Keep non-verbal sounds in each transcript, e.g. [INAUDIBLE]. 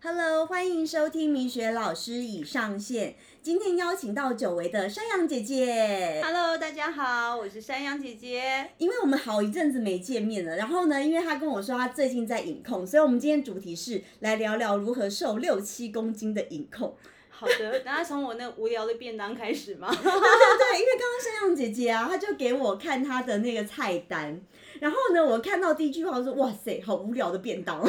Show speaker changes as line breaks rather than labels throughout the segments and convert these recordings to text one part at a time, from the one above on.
Hello，欢迎收听米雪老师已上线。今天邀请到久违的山羊姐姐。
Hello，大家好，我是山羊姐姐。
因为我们好一阵子没见面了，然后呢，因为她跟我说她最近在饮控，所以我们今天主题是来聊聊如何瘦六七公斤的饮控。
好的，[LAUGHS] 那从我那无聊的便当开始吗？
对 [LAUGHS] 对对，因为刚刚山羊姐姐啊，她就给我看她的那个菜单，然后呢，我看到第一句话我说哇塞，好无聊的便当。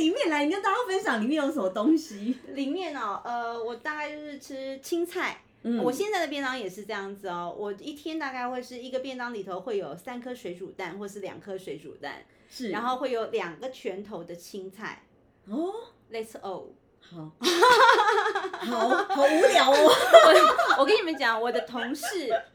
里面来，你跟大家分享里面有什么东西。
里面哦，呃，我大概就是吃青菜。
嗯
我现在的便当也是这样子哦，我一天大概会是一个便当里头会有三颗水煮蛋，或是两颗水煮蛋，
是，
然后会有两个拳头的青菜。
哦
，Let's all。
好，[LAUGHS] 好好无聊哦。[LAUGHS]
我我跟你们讲，我的同事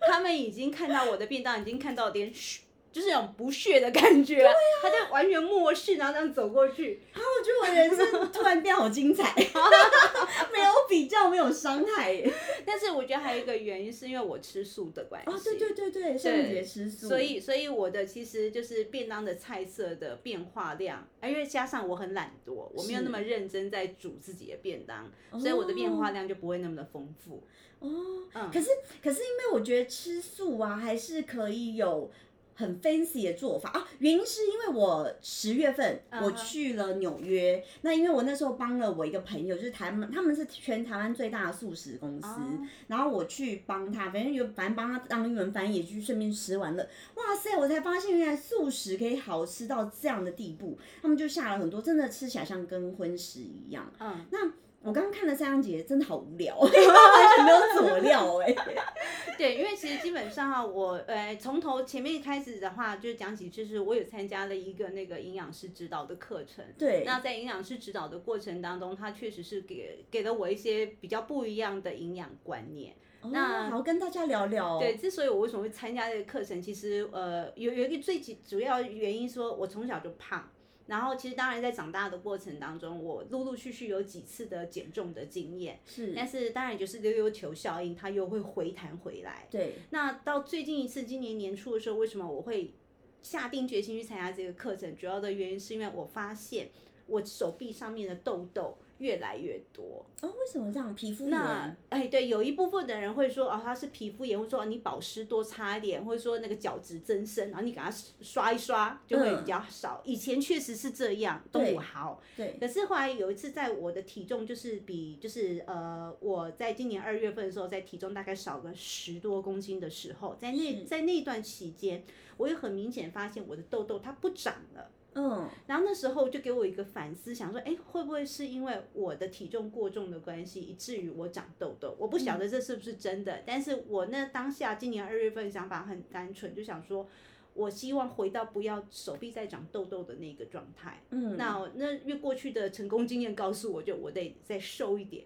他们已经看到我的便当，已经看到有点嘘就是那种不屑的感觉，他就完全漠视，然后这样走过去。
我觉得我人生突然变好精彩，[LAUGHS] 没有比较，没有伤害耶。
但是我觉得还有一个原因，是因为我吃素的关系。
哦，对对对对，圣姐吃素，
所以，所以我的其实就是便当的菜色的变化量，啊因为加上我很懒惰，我没有那么认真在煮自己的便当，所以我的变化量就不会那么的丰富。
哦，
嗯
可是可是因为我觉得吃素啊，还是可以有。很 fancy 的做法啊，原因是因为我十月份
嗯
我去了纽约那因为我那时候帮了我一个朋友，就是台湾，他们是全台湾最大的素食公司，
哦
然后我去帮他，反正有反正帮他当英文翻译，也去顺便吃完了。哇塞，我才发现原来素食可以好吃到这样的地步，他们就下了很多，真的吃起来像跟荤食一样。
嗯，
那我刚刚看了三阳姐，真的好无聊，[LAUGHS] 完全没有佐料哎、[LAUGHS]
对，因为其实基本上哈，我呃从头前面开始的话，就讲起，就是我有参加了一个那个营养师指导的课程。
对，
那在营养师指导的过程当中，他确实是给给了我一些比较不一样的营养观念。
那好跟大家聊聊。
对，之所以我为什么会参加这个课程，其实呃有有一个最主主要原因，说我从小就胖。然后其实当然在长大的过程当中，我陆陆续续有几次的减重的经验，
是，
但是当然就是溜溜球效应，它又会回弹回来。
对，
那到最近一次今年年初的时候，为什么我会下定决心去参加这个课程？主要的原因是因为我发现我手臂上面的痘痘越来越多。
哦，为什么这样？皮肤
那
炎？
哎，对，有一部分的人会说，哦，他是皮肤炎，会说哦你保湿多擦一点，或者说那个角质增生，然后你给它刷一刷就会比较少。以前确实是这样，动
对
物好。
对，
可是后来有一次，在我的体重就是比就是呃，我在今年二月份的时候，在体重大概少个十多公斤的时候，在那在那段期间，我也很明显发现我的痘痘它不长了。
嗯，
然后那时候就给我一个反思，想说，哎，会不会是因为我的体重过重的关系，以至于我长痘痘？我不晓得这是不是真的，但是我那当下今年二月份想法很单纯，就想说，我希望回到不要手臂再长痘痘的那个状态。
嗯，
那那因为过去的成功经验告诉我，就我得再瘦一点。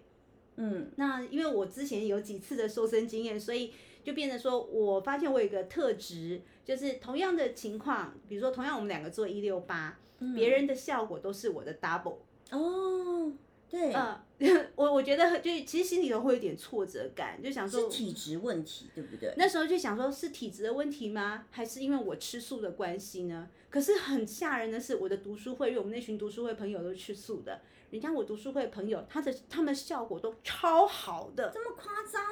嗯，
那因为我之前有几次的瘦身经验，所以就变成说，我发现我有一个特质，就是同样的情况，比如说同样我们两个做一六八，别人的效果都是我的 double。
哦，对，
呃，[LAUGHS] 我我觉得就其实心里头会有点挫折感，就想
是
说。
体质问题，对不对？
那时候就想说，是体质的问题吗？还是因为我吃素的关系呢？可是很吓人的是，我的读书会，因为我们那群读书会朋友都吃素的，人家我读书会朋友，他的他们效果都超好的。
这么夸张？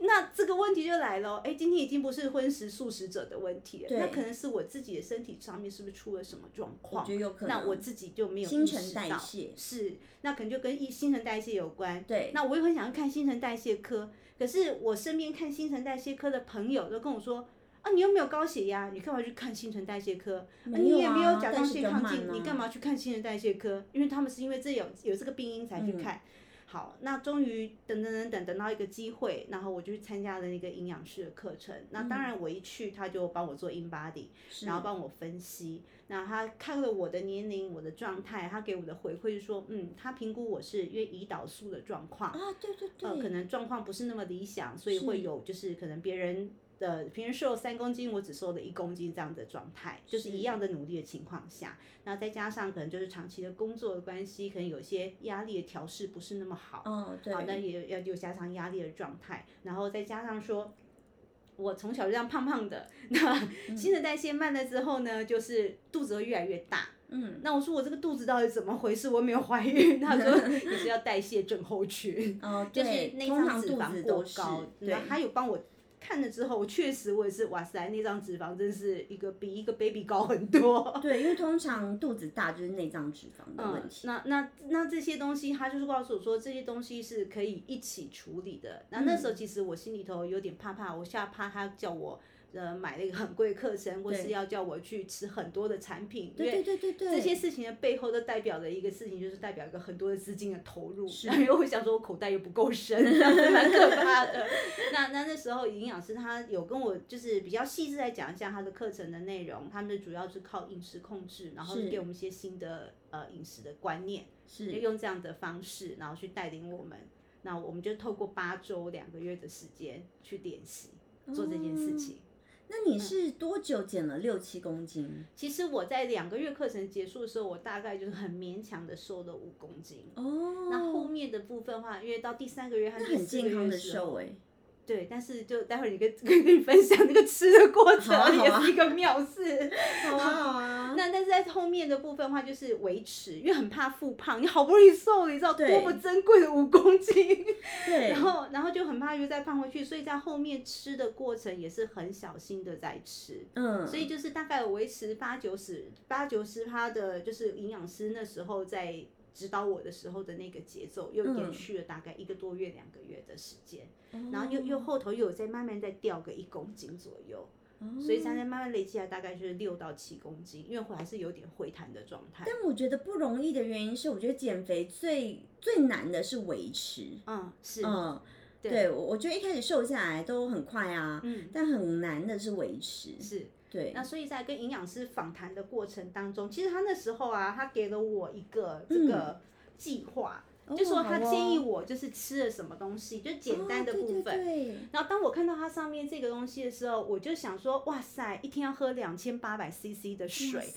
那这个问题就来了，哎，今天已经不是荤食素食者的问题了，那可能是我自己的身体上面是不是出了什么状
我
况？
觉得有可能。
那我自己就没有
新陈代谢
是，那可能就跟一新陈代谢有关。
对，
那我也很想要看新陈代谢科，可是我身边看新陈代谢科的朋友都跟我说。啊，你又没有高血压，你干嘛去看新陈代谢科？啊、你也没
啊
有甲状腺亢进，你干嘛去看新陈代谢科？因为他们是因为这有有这个病因才去
嗯
看。好，那终于等等等等等到一个机会，然后我就去参加了那个营养师的课程。那当然我一去，他就帮我做 in body，然后帮我分析。那他看了我的年龄、我的状态，他给我的回馈是说，嗯，他评估我是因为胰岛素的状况，
啊，对对对，
呃，可能状况不是那么理想，所以会有就是可能别人的平时瘦三公斤，我只瘦了一公斤这样的状态，就是一样的努力的情况下，那再加上可能就是长期的工作的关系，可能有些压力的调试不是那么好，
哦，对，
好，那也要又加上压力的状态，然后再加上说。我从小就这样胖胖的，那新陈代谢慢了之后呢，就是肚子会越来越大，嗯，那我说我这个肚子到底怎么回事？我没有怀孕。[LAUGHS] 他说你是要代谢症候群，
哦，
就是，内
通常
脏脂肪
肚子
过高。
对
他有帮我看了之后，我确实我也是，哇塞，内脏脂肪真是一个比一个 baby 高很多。[LAUGHS]
对，因为通常肚子大就是内脏脂肪的问
嗯，
题。
那那那这些东西，他就是告诉我说，这些东西是可以一起处理的。那那时
嗯
候其实我心里头有点怕怕，我吓怕他叫我呃买了一个很贵的课程，或是要叫我去吃很多的产品，因
对
为
对对对对，
这些事情的背后都代表了一个事情，就是代表一个很多的资金的投入。
是
因为我想说，我口袋又不够深，蛮可怕的。[LAUGHS] 那那那时候营养师他有跟我就是比较细致来讲一下他的课程的内容，他们主要是靠饮食控制，然后给我们一些新的呃饮食的观念，就是用这样的方式，然后去带领我们。那我们就透过八周两个月的时间去练习做这件事情。
那你是多久减了六七公斤？
其实我在两个月课程结束的时候，我大概就是很勉强的瘦了五公斤。
哦，
那后面的部分的话，因为到第三个月和第四个
健康的
时候
瘦哎、
对，但是就待会儿你跟跟跟你分享那个吃的过程，
好啊啊
也是一个妙事。
好啊 [LAUGHS] 好啊，
那但是在后面的部分的话，就是维持，因为很怕复胖，你好不容易瘦了，你知道多
对
么珍贵的五公斤，
对，
然后然后就很怕又再胖回去，所以在后面吃的过程也是很小心的在吃。
嗯，
所以就是大概维持八九十八九十趴的，就是营养师那时候在指导我的时候的那个节奏，又
嗯
延续了大概一个多月、两个月的时间，
哦
然后又又后头又有在慢慢再掉个一公斤左右，
哦
所以才能慢慢累积来大概就是六到七公斤，因为我还是有点回弹的状态。
但我觉得不容易的原因是，我觉得减肥最最难的是维持。
嗯，是，
嗯，对，我我觉得一开始瘦下来都很快啊，
嗯，
但很难的是维持。
是。
对，
那所以在跟营养师访谈的过程当中，其实他那时候啊，他给了我一个这个计划。就说他建议我就是吃了什么东西，就简单的部分。
哦、对对对
然后当我看到它上面这个东西的时候，我就想说，哇塞，一天要喝两千八百 CC 的水，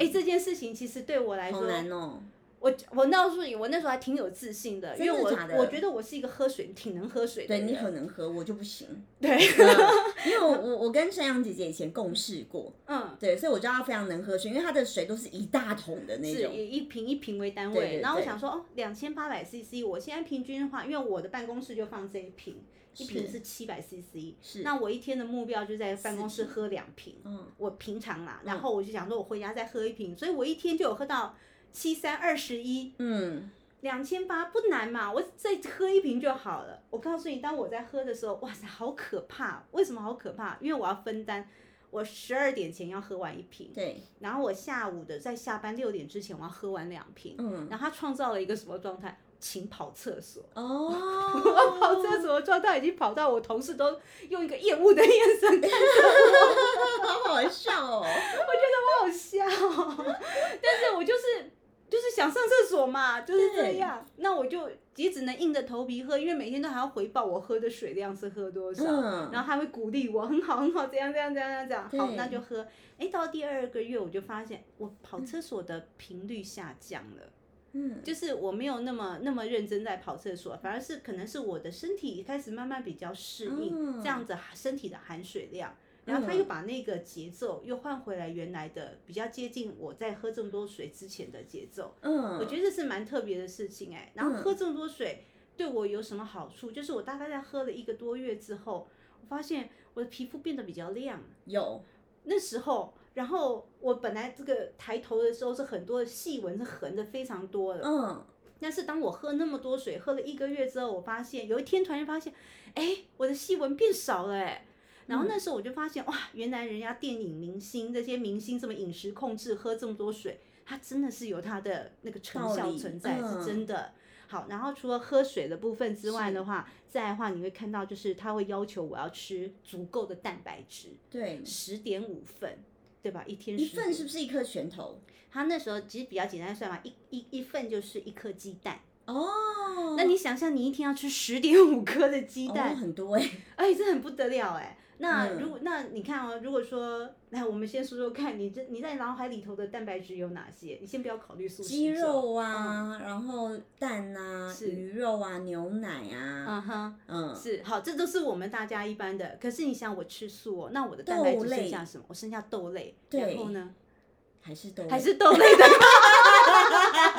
哎，这件事情其实对我来说
好难哦。
我我那时候我那时候还挺有自信的，因为我我觉得我是一个喝水挺能喝水的
对你很能喝，我就不行。
对，
嗯、因为我我我跟山羊姐姐以前共事过，
嗯，
对，所以我知道她非常能喝水，因为她的水都是一大桶的那种，
是以一瓶一瓶为单位。然后我想说，哦，两千八百 CC，我现在平均的话，因为我的办公室就放这一瓶，一瓶是七百 CC，
是，
那我一天的目标就在办公室喝两瓶，
嗯，
我平常啦，然后我就想说，我回家再喝一瓶，所以我一天就有喝到。七三二十一，
嗯，
两千八不难嘛，我再喝一瓶就好了。我告诉你，当我在喝的时候，哇塞，好可怕！为什么好可怕？因为我要分担，我十二点前要喝完一瓶，
对，
然后我下午的在下班六点之前我要喝完两瓶，
嗯，
然后他创造了一个什么状态？请跑厕所
哦，
我 [LAUGHS] 跑厕所的状态已经跑到我同事都用一个厌恶的眼神看着我，[LAUGHS]
好好笑哦，[LAUGHS] 我
觉得我好笑，但是我就是。就是想上厕所嘛，就是这样。那我就也只能硬着头皮喝，因为每天都还要回报我喝的水量是喝多少，
嗯、
然后他会鼓励我，很好很好，这样这样这样这样，好，那就喝。哎，到第二个月我就发现我跑厕所的频率下降了，
嗯，
就是我没有那么那么认真在跑厕所，反而是可能是我的身体开始慢慢比较适应、
嗯、
这样子身体的含水量。然后他又把那个节奏又换回来，原来的比较接近我在喝这么多水之前的节奏。
嗯，
我觉得这是蛮特别的事情哎。然后喝这么多水对我有什么好处？就是我大概在喝了一个多月之后，我发现我的皮肤变得比较亮。
有
那时候，然后我本来这个抬头的时候是很多的细纹是横的非常多的。
嗯。
但是当我喝那么多水，喝了一个月之后，我发现有一天突然发现，哎，我的细纹变少了哎。然后那时候我就发现，哇，原来人家电影明星这些明星这么饮食控制，喝这么多水，它真的是有它的那个成效存在，
嗯、
是真的。好，然后除了喝水的部分之外的话，再的话你会看到，就是他会要求我要吃足够的蛋白质，
对，
十点五份，对吧？一天
一份是不是一颗拳头？
他那时候其实比较简单算法，一一一份就是一颗鸡蛋。
哦，
那你想象你一天要吃十点五颗的鸡蛋，
哦、很多哎、
欸，哎，这很不得了哎、欸。那如果、嗯、那你看哦，如果说来，我们先说说看你这你在脑海里头的蛋白质有哪些？你先不要考虑素食。
鸡肉啊，嗯、然后蛋啊，
是
鱼肉啊，牛奶啊，
嗯哼，
嗯，
是好，这都是我们大家一般的。可是你想我吃素哦，那我的蛋白质剩下什么？我剩下豆类，然后呢？
还是豆
还是豆类的。[LAUGHS]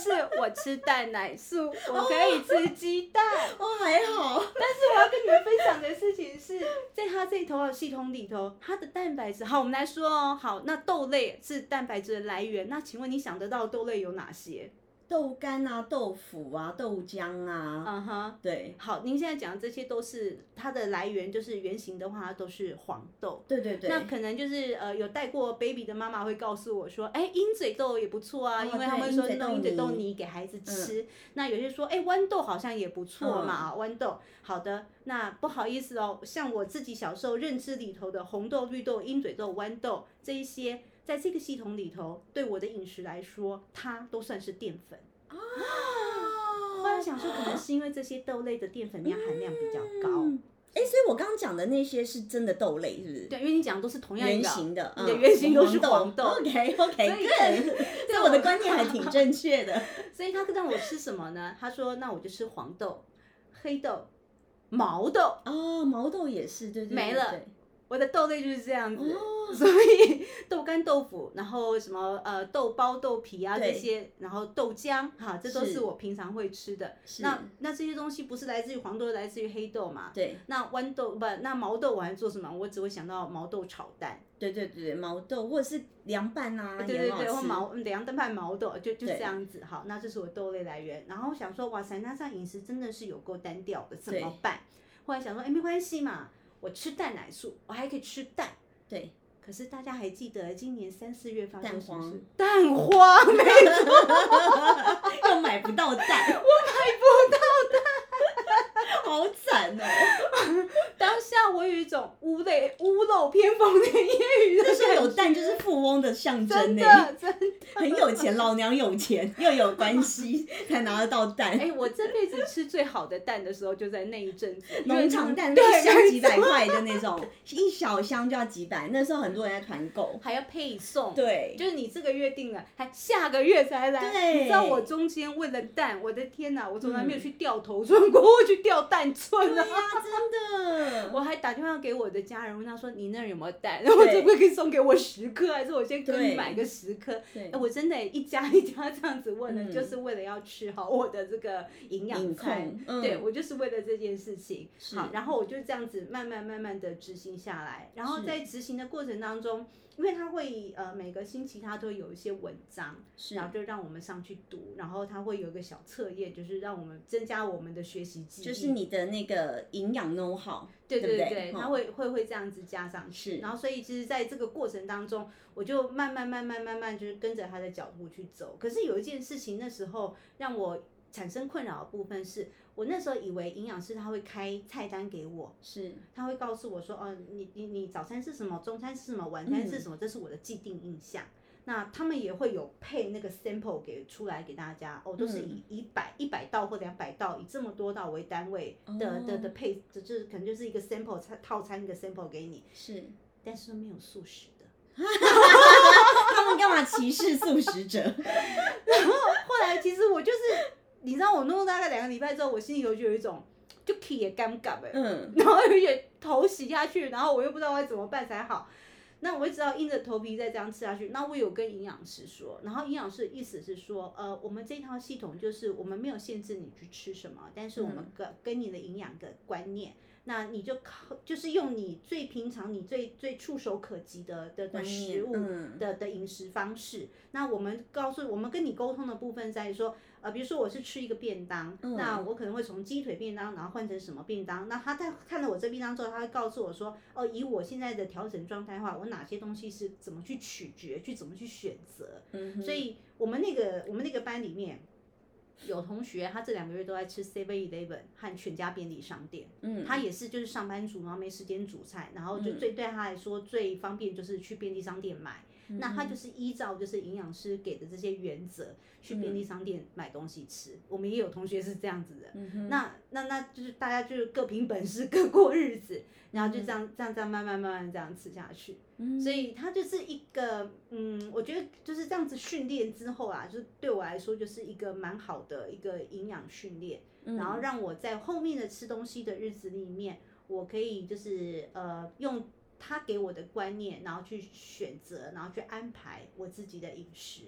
是我吃蛋奶素，我可以吃鸡蛋。
哦，还好。
但是我要跟你们分享的事情是在它这一头的系统里头，它的蛋白质。好，我们来说哦。好，那豆类是蛋白质的来源。那请问你想得到豆类有哪些？
豆干啊，豆腐啊，豆浆啊，
嗯哼，
对，
好，您现在讲的这些都是它的来源，就是原型的话都是黄豆，
对对对。
那可能就是呃有带过 baby 的妈妈会告诉我说，哎，鹰嘴豆也不错啊，因为他们说弄鹰嘴豆泥给孩子吃。那有些说，哎，豌豆好像也不错嘛，豌豆。好的，那不好意思哦，像我自己小时候认知里头的红豆、绿豆、鹰嘴豆、豌豆这一些。在这个系统里头，对我的饮食来说，它都算是淀粉啊。后来想说，可能是因为这些豆类的淀粉量含量比较高。
哎，所以我刚刚讲的那些是真的豆类，是不是？
对，因为你讲的都是同样
圆形的，
你的原型都是黄豆。
OK OK，对，所以我的观念还挺正确的。[LAUGHS]
所以他让我吃什么呢？他说：“那我就吃黄豆、黑豆、毛豆。”
哦，毛豆也是，对对。
没了。我的豆类就是这样子，所以豆干、豆腐，然后什么呃豆包、豆皮啊这些，然后豆浆哈，这都是我平常会吃的。那那这些东西不是来自于黄豆，来自于黑豆嘛？
对。
那豌豆不，那毛豆我还做什么？我只会想到毛豆炒蛋。
对对对毛豆或者是凉拌啊，
对对对，或毛凉拌毛豆，就就这样子。好，那这是我豆类来源。然后想说，哇塞，那这样饮食真的是有够单调的，怎么办？后来想说，哎，没关系嘛。我吃蛋奶素，我还可以吃蛋。
对，
可是大家还记得今年三四月发生什么？蛋黄，没
错，[LAUGHS] 又买不到蛋，我买
不到蛋，
好惨哦。[LAUGHS]
当下我有一种屋内屋漏偏逢连夜雨的
时候有蛋就是富翁的象征
呢，真的
很有钱，老娘有钱又有关系才拿得到蛋。[LAUGHS]
哎，我这辈子吃最好的蛋的时候就在那一阵子，
农场蛋，一箱几百块的那种，一小箱就要几百，那时候很多人在团购，
还要配送。
对，
就是你这个月定了，还下个月才来。
对，
你知道我中间为了蛋，我的天哪，我从来没有去掉头寸过，我去掉蛋寸
啊，真的。[LAUGHS]
我还打电话给我的家人，问他说：“你那儿有没有蛋？然后可不可以送给我十颗？还是我先给你买个十颗？”哎，我真的，一家一家这样子问的，就是为了要吃好我的这个营养餐。对，我就是为了这件事情。好，然后我就这样子慢慢慢慢的执行下来。然后在执行的过程当中，因为他会呃每个星期他都有一些文章，是。然后就让我们上去读，然后他会有一个小测验，就是让我们增加我们的学习记忆，
就是你的那个营养 know how。
对对对，他会会会这样子加上去，然后所以其实在这个过程当中，我就慢慢慢慢慢慢就是跟着他的脚步去走。可是有一件事情那时候让我产生困扰的部分是，我那时候以为营养师他会开菜单给我，
是。
他会告诉我说，哦，你你你早餐是什么，中餐是什么，晚餐是什么，这是我的既定印象。那他们也会有配那个 sample 给出来给大家哦，都是以一百一百道或两百道以这么多道为单位的的的配，就是可能就是一个 sample 餐套餐一个 sample 给你，
是，[LAUGHS]
但是没有素食的，[LAUGHS]
他们干嘛歧视素食者？[LAUGHS]
然后后来其实我就是，你知道我弄大概两个礼拜之后，我心里头就有一种就气也尴尬哎，嗯，然后有点头洗下去，然后我又不知道该怎么办才好。那我只要硬着头皮再这样吃下去。那我有跟营养师说，然后营养师的意思是说，呃，我们这套系统就是我们没有限制你去吃什么，但是我们跟跟你的营养的观念，那你就靠就是用你最平常、你最最触手可及的的的食物的的饮食方式。那我们告诉我们跟你沟通的部分在于说。呃，比如说我是吃一个便当，那我可能会从鸡腿便当，然后换成什么便当？那他在看了我这便当之后，他会告诉我说，哦，以我现在的调整状态的话，我哪些东西是怎么去取决，去怎么去选择？嗯，所以我们那个我们那个班里面有同学，他这两个月都在吃 Seven Eleven 和全家便利商店。嗯，他也是就是上班族，然后没时间煮菜，然后就最对他来说最方便就是去便利商店买。那他就是依照就是营养师给的这些原则去便利商店买东西吃。我们也有同学是这样子的。那那那就是大家就是各凭本事各过日子，然后就这样这样这样慢慢慢慢这样吃下去。所以它就是一个嗯，我觉得就是这样子训练之后啊，就是对我来说就是一个蛮好的一个营养训练，然后让我在后面的吃东西的日子里面，我可以就是呃用。他给我的观念，然后去选择，然后去安排我自己的饮食。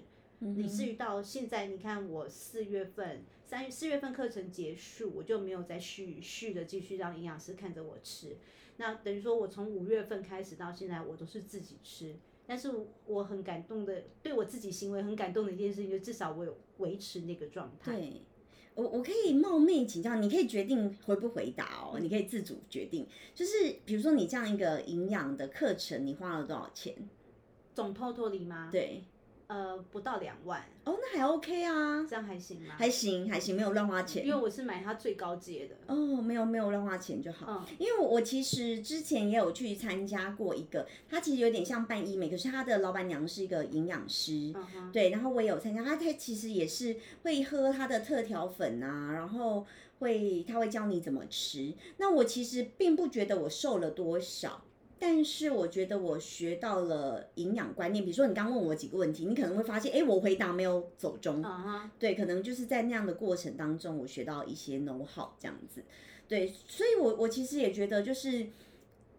以至于到现在，你看我四月份、三四月份课程结束，我就没有再续续的继续让营养师看着我吃。那等于说我从五月份开始到现在，我都是自己吃。但是我很感动的，对我自己行为很感动的一件事情，就至少我有维持那个状态。
对，我我可以冒昧请教，你可以决定回不回答哦，你可以自主决定。就是比如说你这样一个营养的课程，你花了多少钱？
总偷偷里吗？
对。
呃，不到两万
哦，那还 OK 啊，
这样还行吗？
还行，还行，没有乱花钱。
因为我是买它最高阶的
哦，没有没有乱花钱就好。因为我其实之前也有去参加过一个，它其实有点像办医美，可是它的老板娘是一个营养师，对，然后我也有参加，他他其实也是会喝他的特调粉啊，然后会他会教你怎么吃。那我其实并不觉得我瘦了多少。但是我觉得我学到了营养观念，比如说你刚问我几个问题，你可能会发现，哎，我回答没有走中，对，可能就是在那样的过程当中，我学到一些 know how 这样子，对，所以我我其实也觉得就是，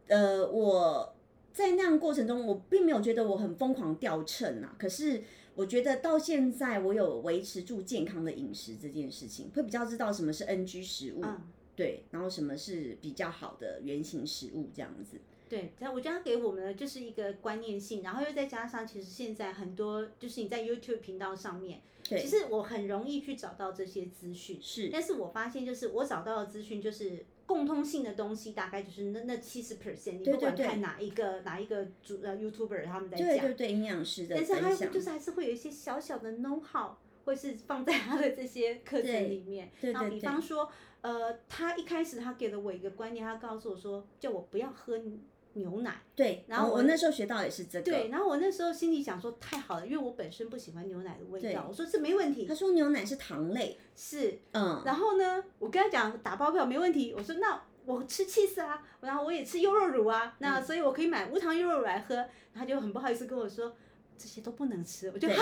呃，我在那样过程中，我并没有觉得我很疯狂掉秤啊，可是我觉得到现在我有维持住健康的饮食这件事情，会比较知道什么是 NG 食物，对，然后什么是比较好的原型食物这样子。
对，我觉得他给我们的就是一个观念性，然后又再加上，其实现在很多就是你在 YouTube 频道上面，其实我很容易去找到这些资讯。
是，
但是我发现就是我找到的资讯就是共通性的东西，大概就是那那七十 percent，你不管看哪一个哪一个主呃 YouTuber 他们在讲，
对对对，营养师的，
但是他就是还是会有一些小小的 know how，会是放在他的这些课程里面。
对对对。
比方说，呃，他一开始他给了我一个观念，他告诉我说，叫我不要喝。牛奶
对，然后我那时候学到也是这个。
对，然后我那时候心里想说太好了，因为我本身不喜欢牛奶的味道。我说这没问题。
他说牛奶是糖类，
是嗯。然后呢，我跟他讲打包票没问题。我说那我吃 cheese 啊，然后我也吃优酪乳啊，那所以我可以买无糖优酪乳来喝。他就很不好意思跟我说这些都不能吃，我就哈。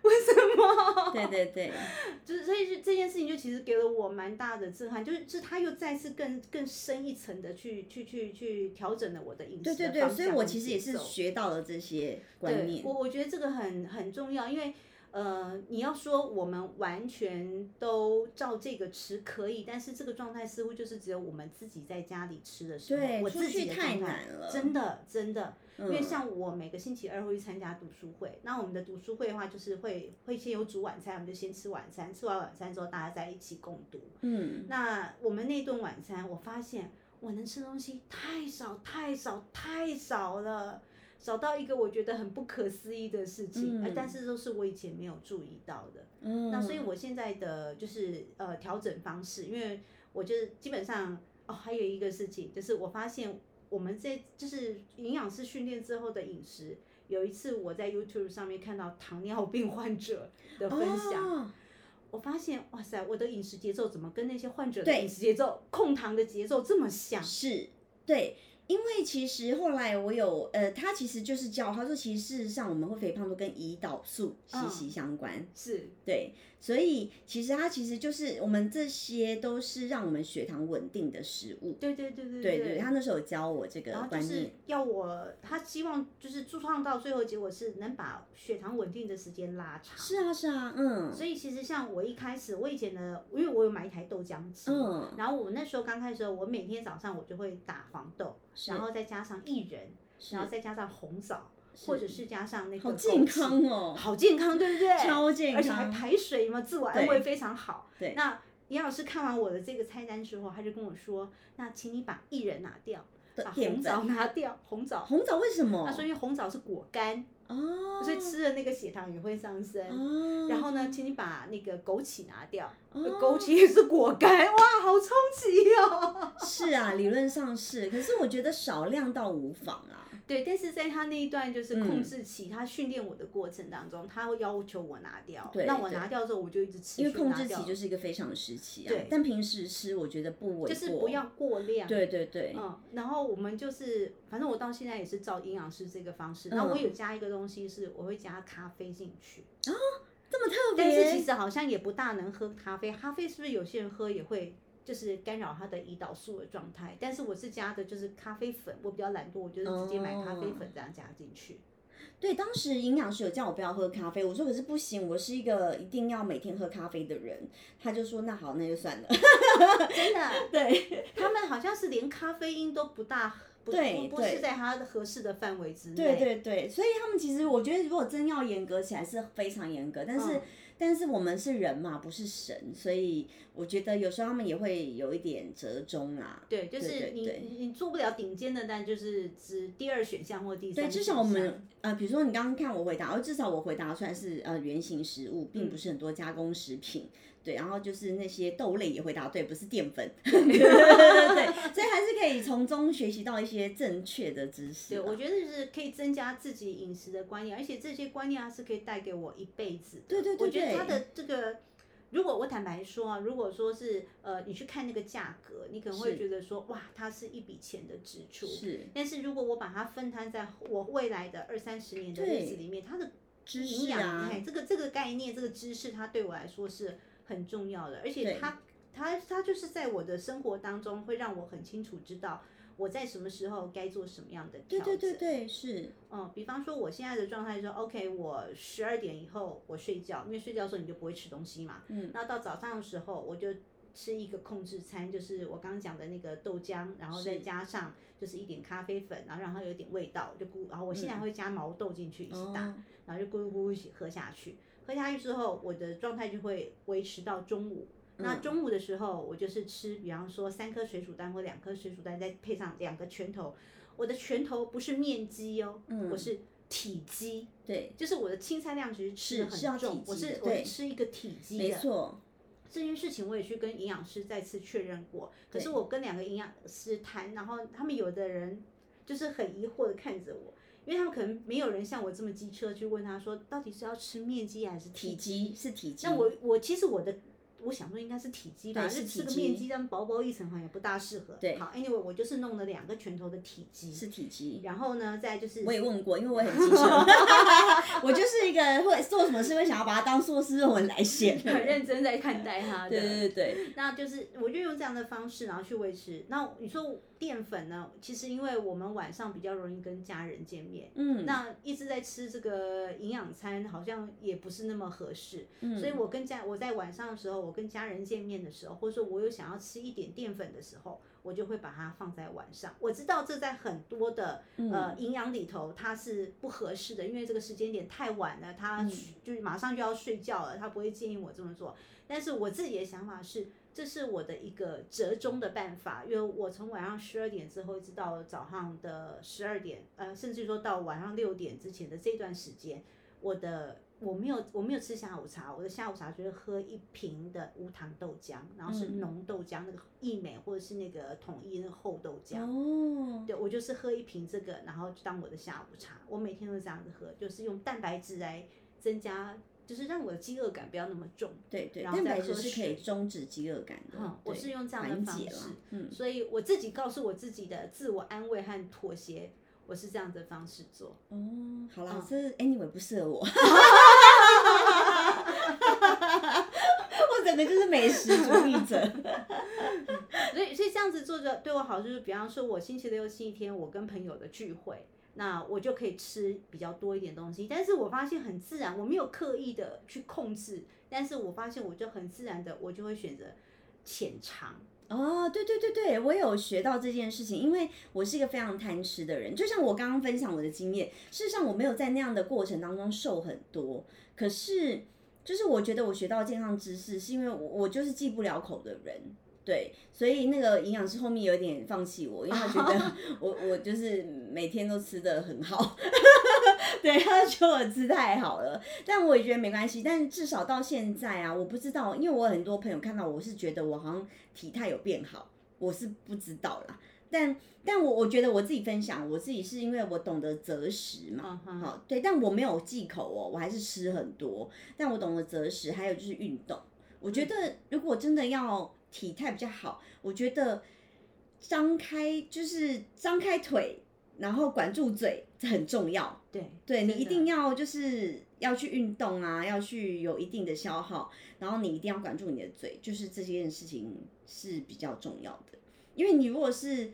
[LAUGHS] 为什么？
对对对，[LAUGHS]
就是所以是这件事情就其实给了我蛮大的震撼，就是是他又再次更更深一层的去去去去调整了我的饮食
对对对，所以我其实也是学到了这些观念。
我我觉得这个很很重要，因为。呃，你要说我们完全都照这个吃可以，但是这个状态似乎就是只有我们自己在家里吃的时候，我自己太难了真的真的，因为像我每个星期二会去参加读书会，那我们的读书会的话就是会会先有煮晚餐，我们就先吃晚餐，吃完晚餐之后大家在一起共读。嗯，那我们那顿晚餐，我发现我能吃东西太少太少太少了。找到一个我觉得很不可思议的事情，但是都是我以前没有注意到的。那所以我现在的就是呃调整方式，因为我就是基本上哦，还有一个事情就是我发现我们在就是营养师训练之后的饮食，有一次我在 YouTube 上面看到糖尿病患者的分享，我发现哇塞，我的饮食节奏怎么跟那些患者的饮食节奏控糖的节奏这么像？
是，对。因为其实后来我有呃，他其实就是教他说，其实事实上我们会肥胖都跟胰岛素息息相关，
是
对。所以其实它其实就是我们这些都是让我们血糖稳定的食物。
对对对对
对对，他那时候有教我这个观念，
要我他希望就是创到最后结果是能把血糖稳定的时间拉长。
是啊是啊，嗯。
所以其实像我一开始我以前呢，因为我有买一台豆浆机，嗯，然后我那时候刚开始，我每天早上我就会打黄豆，然后再加上薏仁，然后再加上红枣。或者是加上那个
好健康哦，
好健康，对不对？
超健康，
而且还排水嘛，自我安慰非常好。
对，
那严老师看完我的这个菜单之后，他就跟我说：“那请你把薏仁拿掉，把红枣拿掉。红枣，
红枣为什么？
他说因为红枣是果干哦，所以吃了那个血糖也会上升。哦，然后呢，请你把那个枸杞拿掉，枸杞也是果干，哇，好冲击哦。
是啊，理论上是，可是我觉得少量倒无妨啊。
对，但是在他那一段就是控制期，他训练我的过程当中，他会要求我拿掉。那我拿掉之后，我就一直吃。
因为控制期就是一个非常的时期啊。对。但平时吃，我觉得不为
就是不要过量。
对对对。
嗯，然后我们就是，反正我到现在也是照营养师这个方式。然后我有加一个东西，是我会加咖啡进去。
哦，这么特别。
但是其实好像也不大能喝咖啡，咖啡是不是有些人喝也会？就是干扰他的胰岛素的状态。但是我是加的就是咖啡粉，我比较懒惰，我就是直接买咖啡粉这样加进去。
对，当时营养师有叫我不要喝咖啡，我说可是不行，我是一个一定要每天喝咖啡的人。他就说那好，那就算了。
真的，[LAUGHS]
对 [LAUGHS]
他们好像是连咖啡因都不大，不
对
不不是在他的合适的范围之内。
对对对，所以他们其实我觉得，如果真要严格起来是非常严格，但是、
嗯
但是我们是人嘛，不是神，所以我觉得有时候他们也会有一点折中啦。
对，就是你你你做不了顶尖的，但就是指第二选项或第三
对，至少我们呃，比如说你刚刚看我回答，而至少我回答出来是呃原型食物，并不是很多加工食品。对，然后就是那些豆类也回答对，不是淀粉。[LAUGHS] 对 [LAUGHS] 所以还是可以从中学习到一些正确的知识
对，我觉得就是可以增加自己饮食的观念，而且这些观念啊是可以带给我一辈子的。
对对对
我觉得
对
它的这个，如果我坦白说啊，如果说是呃你去看那个价格，你可能会
是
觉得说哇，它是一笔钱的支出。
是
但是如果我把它分摊在我未来的二三十年的日子里面，它的
知
营养，
识啊
哎，这个这个概念，这个知识，它对我来说是很重要的，而且
对
它它它就是在我的生活当中会让我很清楚知道我在什么时候该做什么样的调
对
整。
对对对，是
嗯，比方说我现在的状态说，OK，我十二点以后我睡觉，因为睡觉的时候你就不会吃东西嘛。
嗯。
那到早上的时候，我就吃一个控制餐，就是我刚刚讲的那个豆浆，然后再加上就是一点咖啡粉，然后让它有点味道，就咕，然后我现在还会加毛豆进去一起打，然后就咕噜咕噜一起喝下去。喝下去之后，我的状态就会维持到中午。那
嗯
中午的时候，我就是吃，比方说三颗水煮蛋或两颗水煮蛋，再配上两个拳头。我的拳头不是面积哦，
嗯
我是体积，
对，
就是我的青菜量其实吃的很重
体，
我是我是吃一个体积的。
没错，
这件事情我也去跟营养师再次确认过，可是我跟两个营养师谈，然后他们有的人就是很疑惑的看着我，因为他们可能没有人像我这么机车去问他说，到底是要吃面积还是
体
积？
积是体积。
那我我其实我的。我想说应该是体积吧，是吃
体积
个面积，这样薄薄一层好像也不大适合。
对
好，anyway，我就是弄了两个拳头的体积，
是体积。
然后呢，再就是
我也问过，因为我也很机车，[LAUGHS] [LAUGHS] 我就是一个会做什么事会想要把它当硕士论文来写
很。认真在看待它的。[LAUGHS]
对对对对，
那就是我就用这样的方式，然后去维持。那你说淀粉呢？其实因为我们晚上比较容易跟家人见面，
嗯，
那一直在吃这个营养餐，好像也不是那么合适。
嗯
所以我跟家我在晚上的时候，我跟家人见面的时候，或者说我有想要吃一点淀粉的时候，我就会把它放在晚上。我知道这在很多的
嗯
呃营养里头它是不合适的，因为这个时间点太晚了，他
嗯
就是马上就要睡觉了，他不会建议我这么做。但是我自己的想法是，这是我的一个折中的办法，因为我从晚上十二点之后一直到早上的十二点，呃，甚至说到晚上六点之前的这段时间，我的我没有我没有吃下午茶，我的下午茶就是喝一瓶的无糖豆浆，然后是
嗯
浓豆浆，那个益美或者是那个统一那个厚豆浆。
哦，
对，我就是喝一瓶这个，然后就当我的下午茶。我每天都这样子喝，就是用蛋白质来增加，就是让我的饥饿感不要那么重。
对对，蛋白质是可以终止饥饿感的。
嗯，我是用这样的方式，
嗯，
所以我自己告诉我自己的自我安慰和妥协，我是这样的方式做。
哦，好
嗯
啦，这 anyway 不适合我。[LAUGHS] [LAUGHS] [LAUGHS] 我整个就是美食主义者。[LAUGHS]
所以，所以这样子做着对我好，就是比方说，我星期六、星期天我跟朋友的聚会，那我就可以吃比较多一点东西。但是我发现很自然，我没有刻意的去控制，但是我发现我就很自然的，我就会选择浅尝。
哦，对对对对，我有学到这件事情，因为我是一个非常贪吃的人。就像我刚刚分享我的经验，事实上我没有在那样的过程当中瘦很多，可是就是我觉得我学到健康知识，是因为我我就是忌不了口的人。对，所以那个营养师后面有点放弃我，因为他觉得 [LAUGHS] 我我就是每天都吃的很好，[LAUGHS] 对，他觉得我吃太好了，但我也觉得没关系。但至少到现在啊，我不知道，因为我很多朋友看到我是觉得我好像体态有变好，我是不知道啦。但但我我觉得我自己分享，我自己是因为我懂得择食嘛，好对，但我没有忌口哦，我还是吃很多，但我懂得择食，还有就是运动。我觉得如果真的要体态比较好，我觉得张开就是张开腿，然后管住嘴，这很重要。
对，
对你一定要就是要去运动啊，要去有一定的消耗，然后你一定要管住你的嘴，就是这件事情是比较重要的。因为你如果是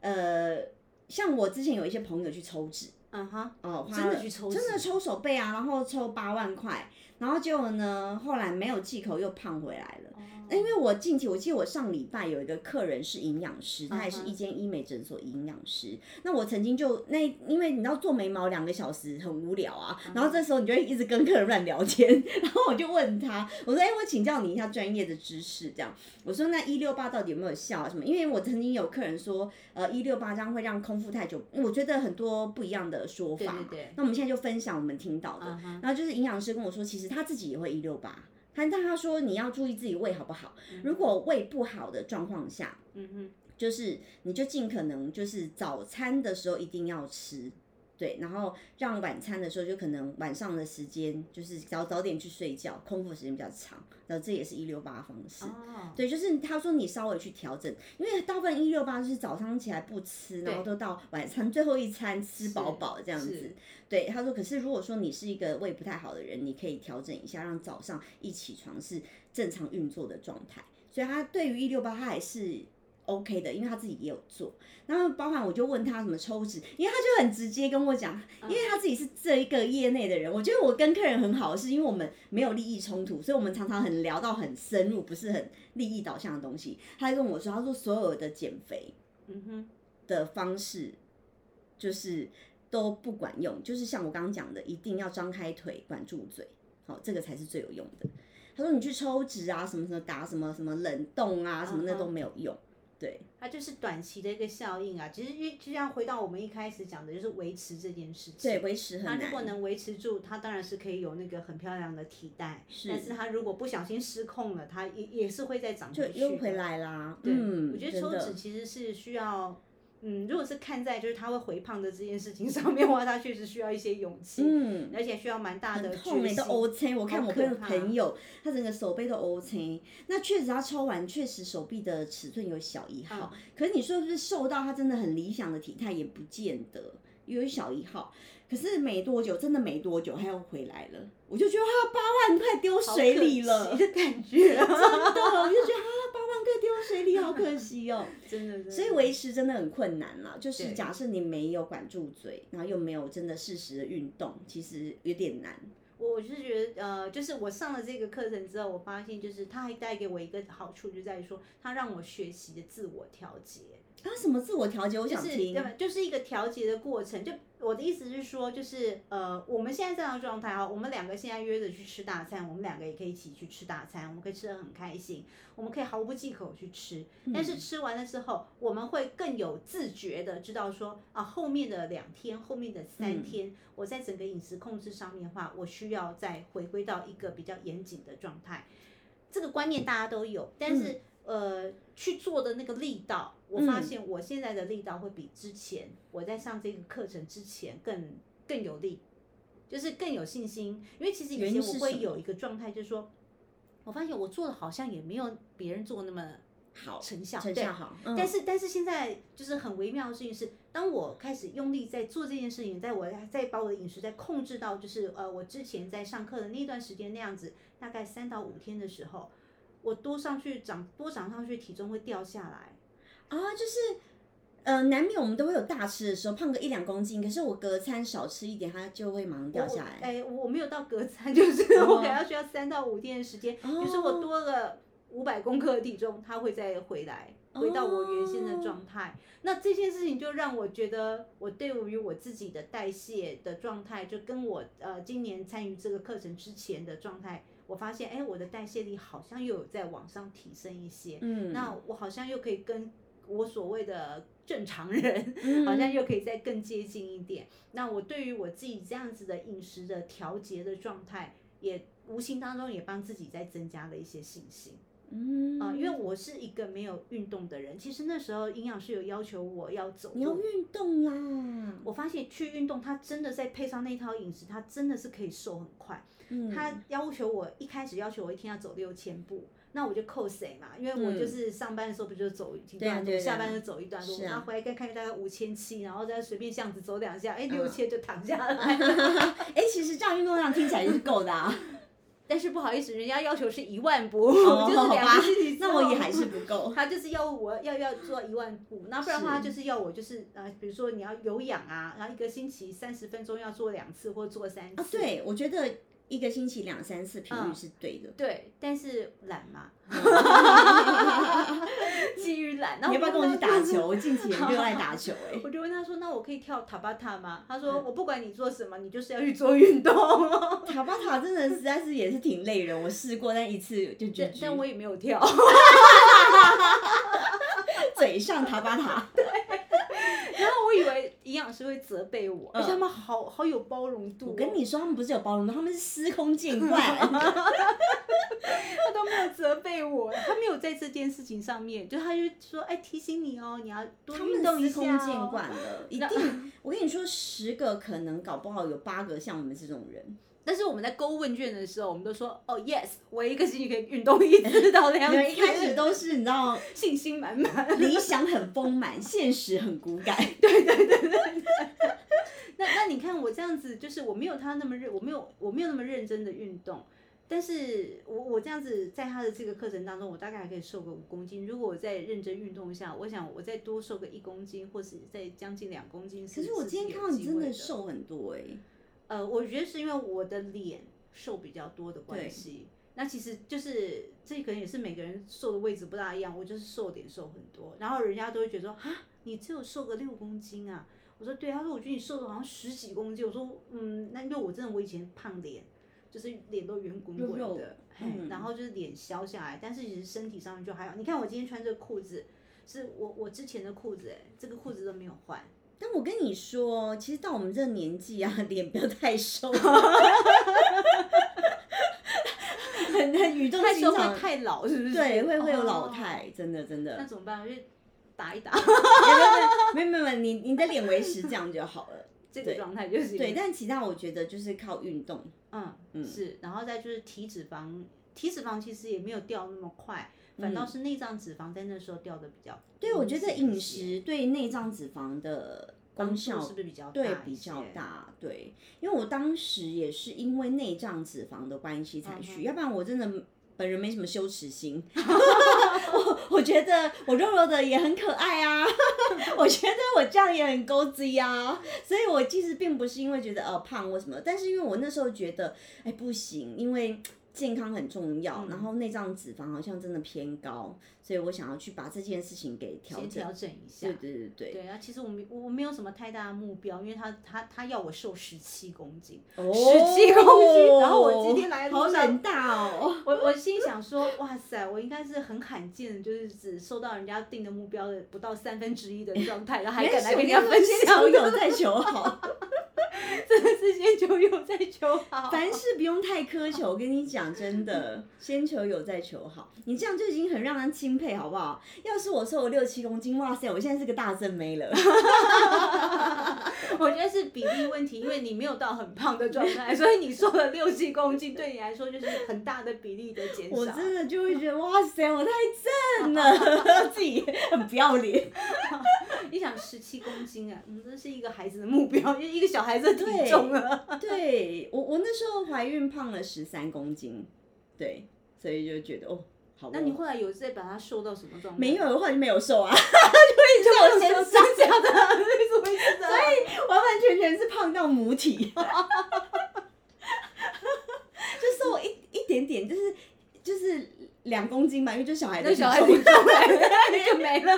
呃，像我之前有一些朋友去抽脂，
嗯哼，
哦，花
真的
了
去抽
真的抽手背啊，然后抽八万块，然后结果呢，后来没有忌口又胖回来了。因为我近期，我记得我上礼拜有一个客人是营养师，他也是一间医美诊所营养师。那我曾经就那，因为你知道做眉毛两个小时很无聊啊，然后这时候你就会一直跟客人乱聊天，[LAUGHS] 然后我就问他，我说：“哎、我请教你一下专业的知识，这样。”我说：“那一六八到底有没有效啊？什么？因为我曾经有客人说，呃，一六八这样会让空腹太久，我觉得很多不一样的说法嘛。
对对对
那我们现在就分享我们听到的。然后就是营养师跟我说，其实他自己也会一六八，他但他说你要注意自己胃好不好。如果胃不好的状况下，
嗯哼，
就是你就尽可能就是早餐的时候一定要吃。对，然后让晚餐的时候就可能晚上的时间就是早早点去睡觉，空腹时间比较长，然后这也是一六八方式。
哦，
对，就是他说你稍微去调整，因为大部分一六八就是早上起来不吃，然后都到晚餐最后一餐吃饱饱这样子
是。
对，他说，可是如果说你是一个胃不太好的人，你可以调整一下，让早上一起床是正常运作的状态。所以他对于一六八，他还是 OK 的，因为他自己也有做。然后包含我就问他什么抽脂，因为他就很直接跟我讲，因为他自己是这一个业内的人，我觉得我跟客人很好，是因为我们没有利益冲突，所以我们常常很聊到很深入，不是很利益导向的东西。他就跟我说，他说所有的减肥
嗯哼，
的方式就是都不管用，就是像我刚刚讲的，一定要张开腿，管住嘴，好，这个才是最有用的。他说你去抽脂啊，什么什么打什么什么冷冻啊，什么那都没有用。对，
它就是短期的一个效应啊。其实，因就像回到我们一开始讲的，就是维持这件事情。
对，维持很
那如果。能维持住，它当然是可以有那个很漂亮的替代。
是
但是它如果不小心失控了，它也也是会再长回去就
又回来啦。
对，
嗯，
我觉得抽脂其实是需要，嗯，如果是看在就是他会回胖的这件事情 [LAUGHS] 上面的话，他确实需要一些勇气，
嗯，
而且需要蛮大的决
很痛欸，都 O C。我看我朋友朋友，他整个手背都 O C。那确实他抽完，确实手臂的尺寸有小一号。
嗯
可是你说是不是瘦到他真的很理想的体态，也不见得，有小一号。可是没多久，真的没多久，他又回来了。我就觉得他八万快丢水里了，
惜的感觉，[LAUGHS]
真的，我就觉得万个丢水里，好可惜哦。[LAUGHS]
真的，真的
所以维持真的很困难啦，就是假设你没有管住嘴，然后又没有真的适时的运动，其实有点难。
我我是觉得，呃，就是我上了这个课程之后，我发现就是它还带给我一个好处，就在于说，它让我学习的自我调节。
啊，什么自我调节？我
就是
想听。
对吧？就是一个调节的过程。就我的意思是说，就是呃，我们现在这样的状态哈，我们两个现在约着去吃大餐，我们两个也可以一起去吃大餐，我们可以吃的很开心，我们可以毫不忌口去吃。但是吃完了之后，我们会更有自觉的知道说啊，后面的两天，后面的三天，我在整个饮食控制上面的话，我需要再回归到一个比较严谨的状态。这个观念大家都有，但是、呃，去做的那个力道，我发现我现在的力道会比之前我在上这个课程之前更更有力，就是更有信心。因为其实以
原
前我会有一个状态，就是说，我发现我做的好像也没有别人做那么
好
成效，对
成效好，嗯。
但是但是现在就是很微妙的事情是，当我开始用力在做这件事情，在我在把我的饮食在控制到就是呃我之前在上课的那段时间那样子，大概三到五天的时候，我多上去长多长上去体重会掉下来。
啊，就是呃，难免我们都会有大吃的时候，胖个一两公斤，可是我隔餐少吃一点，它就会马上掉下来。
哎、我我没有到隔餐，[LAUGHS] 就是
哦
我可能要需要三到五天的时间，比如说我多了五百公克的体重，它会再回来，回到我原先的状态。那这件事情就让我觉得，我对于我自己的代谢的状态，就跟我呃今年参与这个课程之前的状态，我发现，哎、我的代谢力好像又有在往上提升一些。
嗯，
那我好像又可以跟我所谓的正常人，
嗯 [LAUGHS]
好像又可以再更接近一点。那我对于我自己这样子的饮食的调节的状态，也无形当中也帮自己在增加了一些信心
嗯
啊、因为我是一个没有运动的人，其实那时候营养师有要求我要走
你要。运动啦。
我发现去运动，它真的再配上那套饮食，它真的是可以瘦很快。
嗯
他要求我一开始要求我一天要走六千步。那我就扣谁嘛，因为我就是上班的时候不就走一段路，下班就走一段路，然后回来看看大概五千七，然后再随便巷子走两下，哎、
嗯
六千就躺下来。[LAUGHS]
哎、其实这样运动量听起来就是够的啊。[LAUGHS]
但是不好意思，人家要求是一万步，
哦
就是两个星期
那我也还是不够。[LAUGHS]
他就是要我要要做一万步，那不然的话，他就是要我就是呃，比如说你要有氧啊，然后一个星期三十分钟要做两次或做三次。
啊，对，我觉得一个星期两三次频率
嗯
是对的。
对，但是懒嘛，[LAUGHS] 基于懒。然后
你要不要跟我去打球？我近期很热爱打球 [LAUGHS] 哎、
我就问他说：“那我可以跳塔巴塔吗？”他
嗯
说：“我不管你做什么，你就是要去做运动。
塔巴塔真的实在是也是挺累人，我试过，但一次就
但
绝
但我也没有跳。[LAUGHS]
嘴上塔巴塔。
营养师会责备我，而且
嗯
他们好好有包容度、哦。
我跟你说，他们不是有包容度，他们是司空见惯。[LAUGHS]
他都没有责备我，他没有在这件事情上面，就他就说，哎，提醒你哦，你要多
他
运动一
们司空。见惯了，一定。我跟你说，十个可能搞不好有八个像我们这种人。
但是我们在勾问卷的时候，我们都说，哦，yes，我一个星期可以运动一次到两次。
你们一开始都是你知道，[LAUGHS]
信心满满。
理想很丰满，现实很骨感。[LAUGHS]
对对对对那那你看我这样子，就是我没有他那么认，我没有我没有那么认真的运动，但是我我这样子在他的这个课程当中，我大概还可以瘦个五公斤。如果我再认真运动一下，我想我再多瘦个一公斤，或是再将近两公斤。
可是我今天看到你真的瘦很多哎、
呃，我觉得是因为我的脸瘦比较多的关系。那其实就是这可能也是每个人瘦的位置不大一样，我就是瘦点瘦很多，然后人家都会觉得说啊，你只有瘦个六公斤啊。我说对，他说我觉得你瘦的好像十几公斤。我说嗯，那因为我真的我以前胖脸，就是脸都圆滚滚的，然后就是脸消下来，但是其实身体上面就还好。你看我今天穿这个裤子，是我我之前的裤子，哎，这个裤子都没有换。
但我跟你说，其实到我们这个年纪啊，脸不要太瘦，很很语重
太瘦会
心长，
太老，是不是？
对，会会有
哦
老态，真的真的。
那怎么办？我就打一打，
没有没有没有，你你的脸维持这样就好了。[LAUGHS]
这个状态就是
对，但其他我觉得就是靠运动。
嗯是，然后再就是体脂肪，体脂肪其实也没有掉那么快，反倒是内脏脂肪在那时候掉的比较。
嗯对，我觉得饮食对内脏脂肪的功效
是不是比较大
对比较？大，对，因为我当时也是因为内脏脂肪的关系才
嗯
去，要不然我真的本人没什么羞耻心。[LAUGHS] 我我觉得我肉肉的也很可爱啊，[LAUGHS] 我觉得我这样也很勾子呀，所以我其实并不是因为觉得呃胖或什么，但是因为我那时候觉得哎不行，因为。健康很重要，
嗯
然后内脏脂肪好像真的偏高，所以我想要去把这件事情给调整。
调整一下。
对对对对。
对啊，其实我没我我没有什么太大的目标，因为他他他要我瘦十七公斤，
哦
17公斤然后我今天来的
好冷大哦。
我我心想说，[LAUGHS] 哇塞，我应该是很罕见的，就是只瘦到人家定的目标的不到三分之一的状态，然后还敢来跟人家分享，
有在求好，[LAUGHS]
真的是先求有再求好。[LAUGHS]
凡事不用太苛求。我跟你讲，真的，先求有再求好，你这样就已经很让人钦佩，好不好？要是我瘦了六七公斤，哇塞，我现在是个大正妹了。[LAUGHS]
我觉得是比例问题，因为你没有到很胖的状态，所以你瘦了六七公斤，对你来说就是很大的比例的减少。
我真的就会觉得，[LAUGHS] 哇塞，我太正了，自己很不要脸。
你想十七公斤啊，你，这是一个孩子的目标，就是一个小孩子的体重了。
对 [LAUGHS] 我，我那时候怀孕胖了十三公斤，对，所以就觉得哦，好哦。
那你后来有再把它瘦到什么状态？
没有，后来就没有瘦啊，就
就
一直我先
真假的，为什么会是这样？
完完全全是胖到母体，[LAUGHS] 就瘦一一点点，就是就是两公斤吧，因为就小孩的
那小孩体重来了，[LAUGHS] 就没了。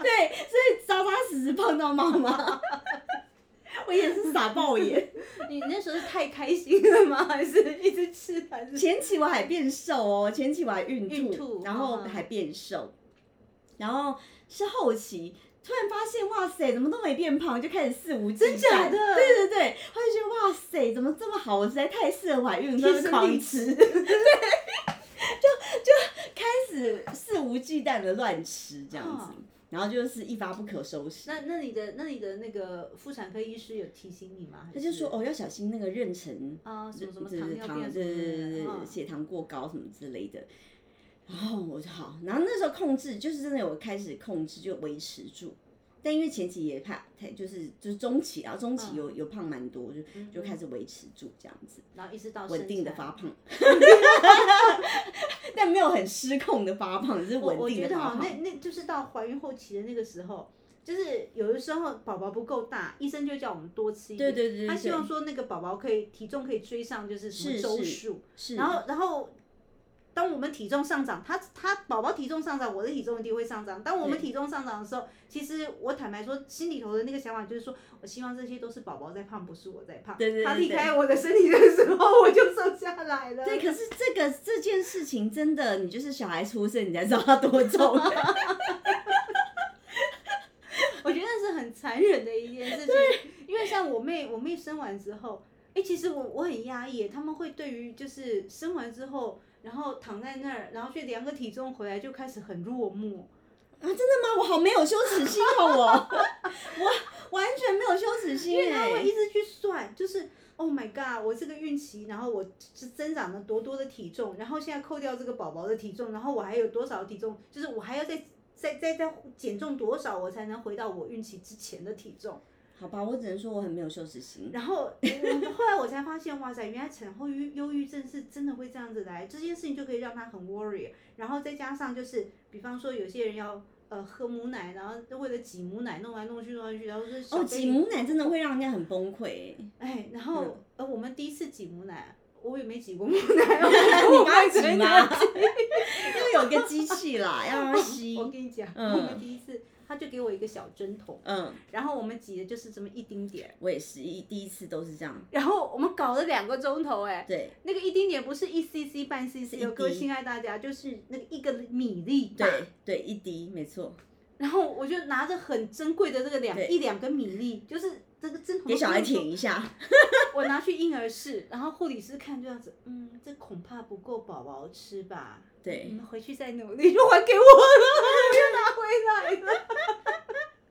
对，所以扎扎实实胖到妈妈，我也是傻爆眼。[LAUGHS]
你那时候是太开心了吗？[LAUGHS] 还是一直吃？还是
前期我还变瘦哦，前期我还孕吐，
孕吐
然后
嗯
还变瘦，然后是后期。突然发现，哇塞，怎么都没变胖，就开始肆无忌惮。
真假的
对对对，后就觉得哇塞，怎么这么好？我实在太适合怀孕，真是狂吃。[LAUGHS]
对，就就
开始肆无忌惮的乱吃这样子，
嗯
然后就是一发不可收拾。
那那你的那你的那个妇产科医师有提醒你吗？
他就说哦要小心那个妊娠
啊什么什么
就是
糖尿病
糖，
什么
对对对对
的，
对，血糖过高什么之类的。然后我就好，然后那时候控制就是真的有开始控制，就维持住。但因为前期也怕太就是就是中期啊，中期有有胖蛮多，就就开始维持住这样子，
然后一直到
稳定的发胖，[LAUGHS] [LAUGHS] [LAUGHS] 但没有很失控的发胖，只是
我我
稳定
觉得哈，
的发胖。
那那就是到怀孕后期的那个时候，就是有的时候宝宝不够大，医生就叫我们多吃一点。
对对对对
他希望说那个宝宝可以体重可以追上就是什么周数，
是，
然后然后。当我们体重上涨，他他宝宝体重上涨，我的体重一定会上涨。当我们
对
体重上涨的时候，其实我坦白说，心里头的那个想法就是说，我希望这些都是宝宝在胖，不是我在胖。
对对对
他离
对
开我的身体的时候，我就瘦下来了。
对，可是这个这件事情真的，你就是小孩出生，你才知道他多重。[LAUGHS]
我觉得是很残忍的一件事情，因为像我妹，我妹生完之后，哎、其实我我很压抑耶，他们会对于就是生完之后，然后躺在那儿，然后去量个体重回来，就开始很落寞。
啊，真的吗？我好没有羞耻心哦，我我完全没有羞耻心
因为他会
哎
一。直去算，就是 Oh my God，我这个孕期，然后我是增长了多多的体重，然后现在扣掉这个宝宝的体重，然后我还有多少体重，就是我还要再再再再减重多少，我才能回到我孕期之前的体重。
好吧，我只能说我很没有羞耻心。
然后我后来我才发现，哇塞，原来产后忧忧郁症是真的会这样子来，这件事情就可以让他很 worry。然后再加上就是，比方说有些人要呃喝母奶，然后为了挤母奶弄来弄去弄来去，然后就是
哦，挤母奶真的会让人家很崩溃哎。
哎，然后、
嗯
呃我们第一次挤母奶，我也没挤过母奶，我 [LAUGHS]
你帮他挤
没
吗？[LAUGHS] 因为有个机器啦，要让它吸。
我跟你讲，
嗯
我们第一次他就给我一个小针筒，
嗯，
然后我们挤的就是这么一丁点。儿，
我也是一第一次都是这样。
然后我们搞了两个钟头，哎，
对。
那个一丁点不是一 cc 半 cc，
一
哦，各位亲爱大家，就是那个一个米粒大。
对对，一滴没错，
然后我就拿着很珍贵的这个两一两个米粒，就是这个针筒
给小孩舔一下。[LAUGHS]
我拿去婴儿室，然后护理师看这样子，嗯，这恐怕不够宝宝吃吧？
对
你们回去再努力，就还给我了，我又拿回来了。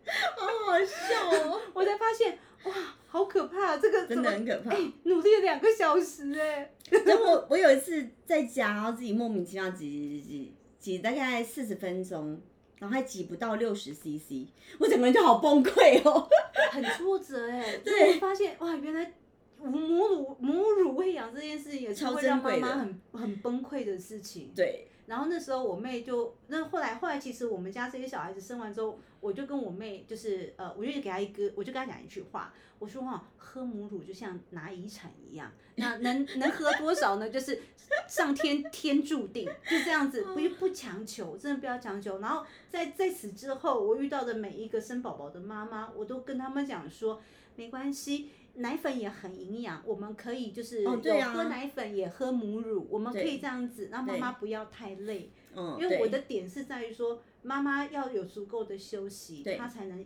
[LAUGHS]
好好笑哦，
我才发现，哇，好可怕！这个
真的很可怕。
哎、努力了两个小时哎、[LAUGHS]
然后我我有一次在家，然后自己莫名其妙挤挤挤挤挤大概四十分钟，然后还挤不到六十 CC，我整个人就好崩溃哦。[LAUGHS]
很挫折哎、
对
我发现哇，原来母乳母乳喂养这件事情也是会让妈妈很很崩溃的事情。
对，
然后那时候我妹就，那后来后来其实我们家这些小孩子生完之后，我就跟我妹就是呃，我就给她一个，我就跟她讲一句话，我说哈，喝母乳就像拿遗产一样，那能能喝多少呢？就是上天天注定，就这样子，不不强求，真的不要强求。然后在在此之后，我遇到的每一个生宝宝的妈妈，我都跟他们讲说，没关系。奶粉也很营养，我们可以就是有喝奶粉也喝母乳，我们可以这样子，让妈妈不要太累。
嗯，
因为我的点是在于说，妈妈要有足够的休息，她才能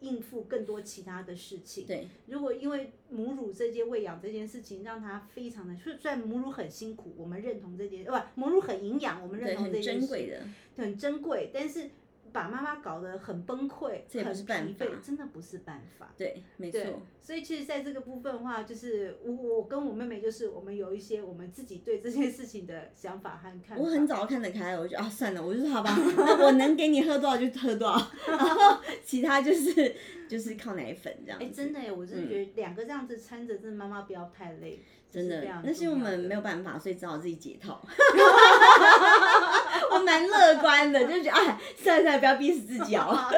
应付更多其他的事情。
对。
如果因为母乳这件喂养这件事情，让她非常的，虽虽然母乳很辛苦，我们认同这件，呃不，母乳很营养，我们认同这件事，
珍贵的，
很珍贵，但是把妈妈搞得很崩溃，
这也不是
很
办法
疲惫，真的不是办法。
对，没错。
所以其实在这个部分的话，就是我我跟我妹妹，就是我们有一些我们自己对这件事情的想法和看法。
我很早看得开，我就啊算了，我就说好吧，那 [LAUGHS] 我能给你喝多少就喝多少，然后其他就是就是靠奶粉这样
哎、
子。
真的耶，我真的觉得两个这样子掺着，真的妈妈不要太累，这
真的那是我们没有办法，所以只好自己解套。[LAUGHS] 我蛮乐观的，就觉得哎，算了算了，不要逼死自己哦。[LAUGHS]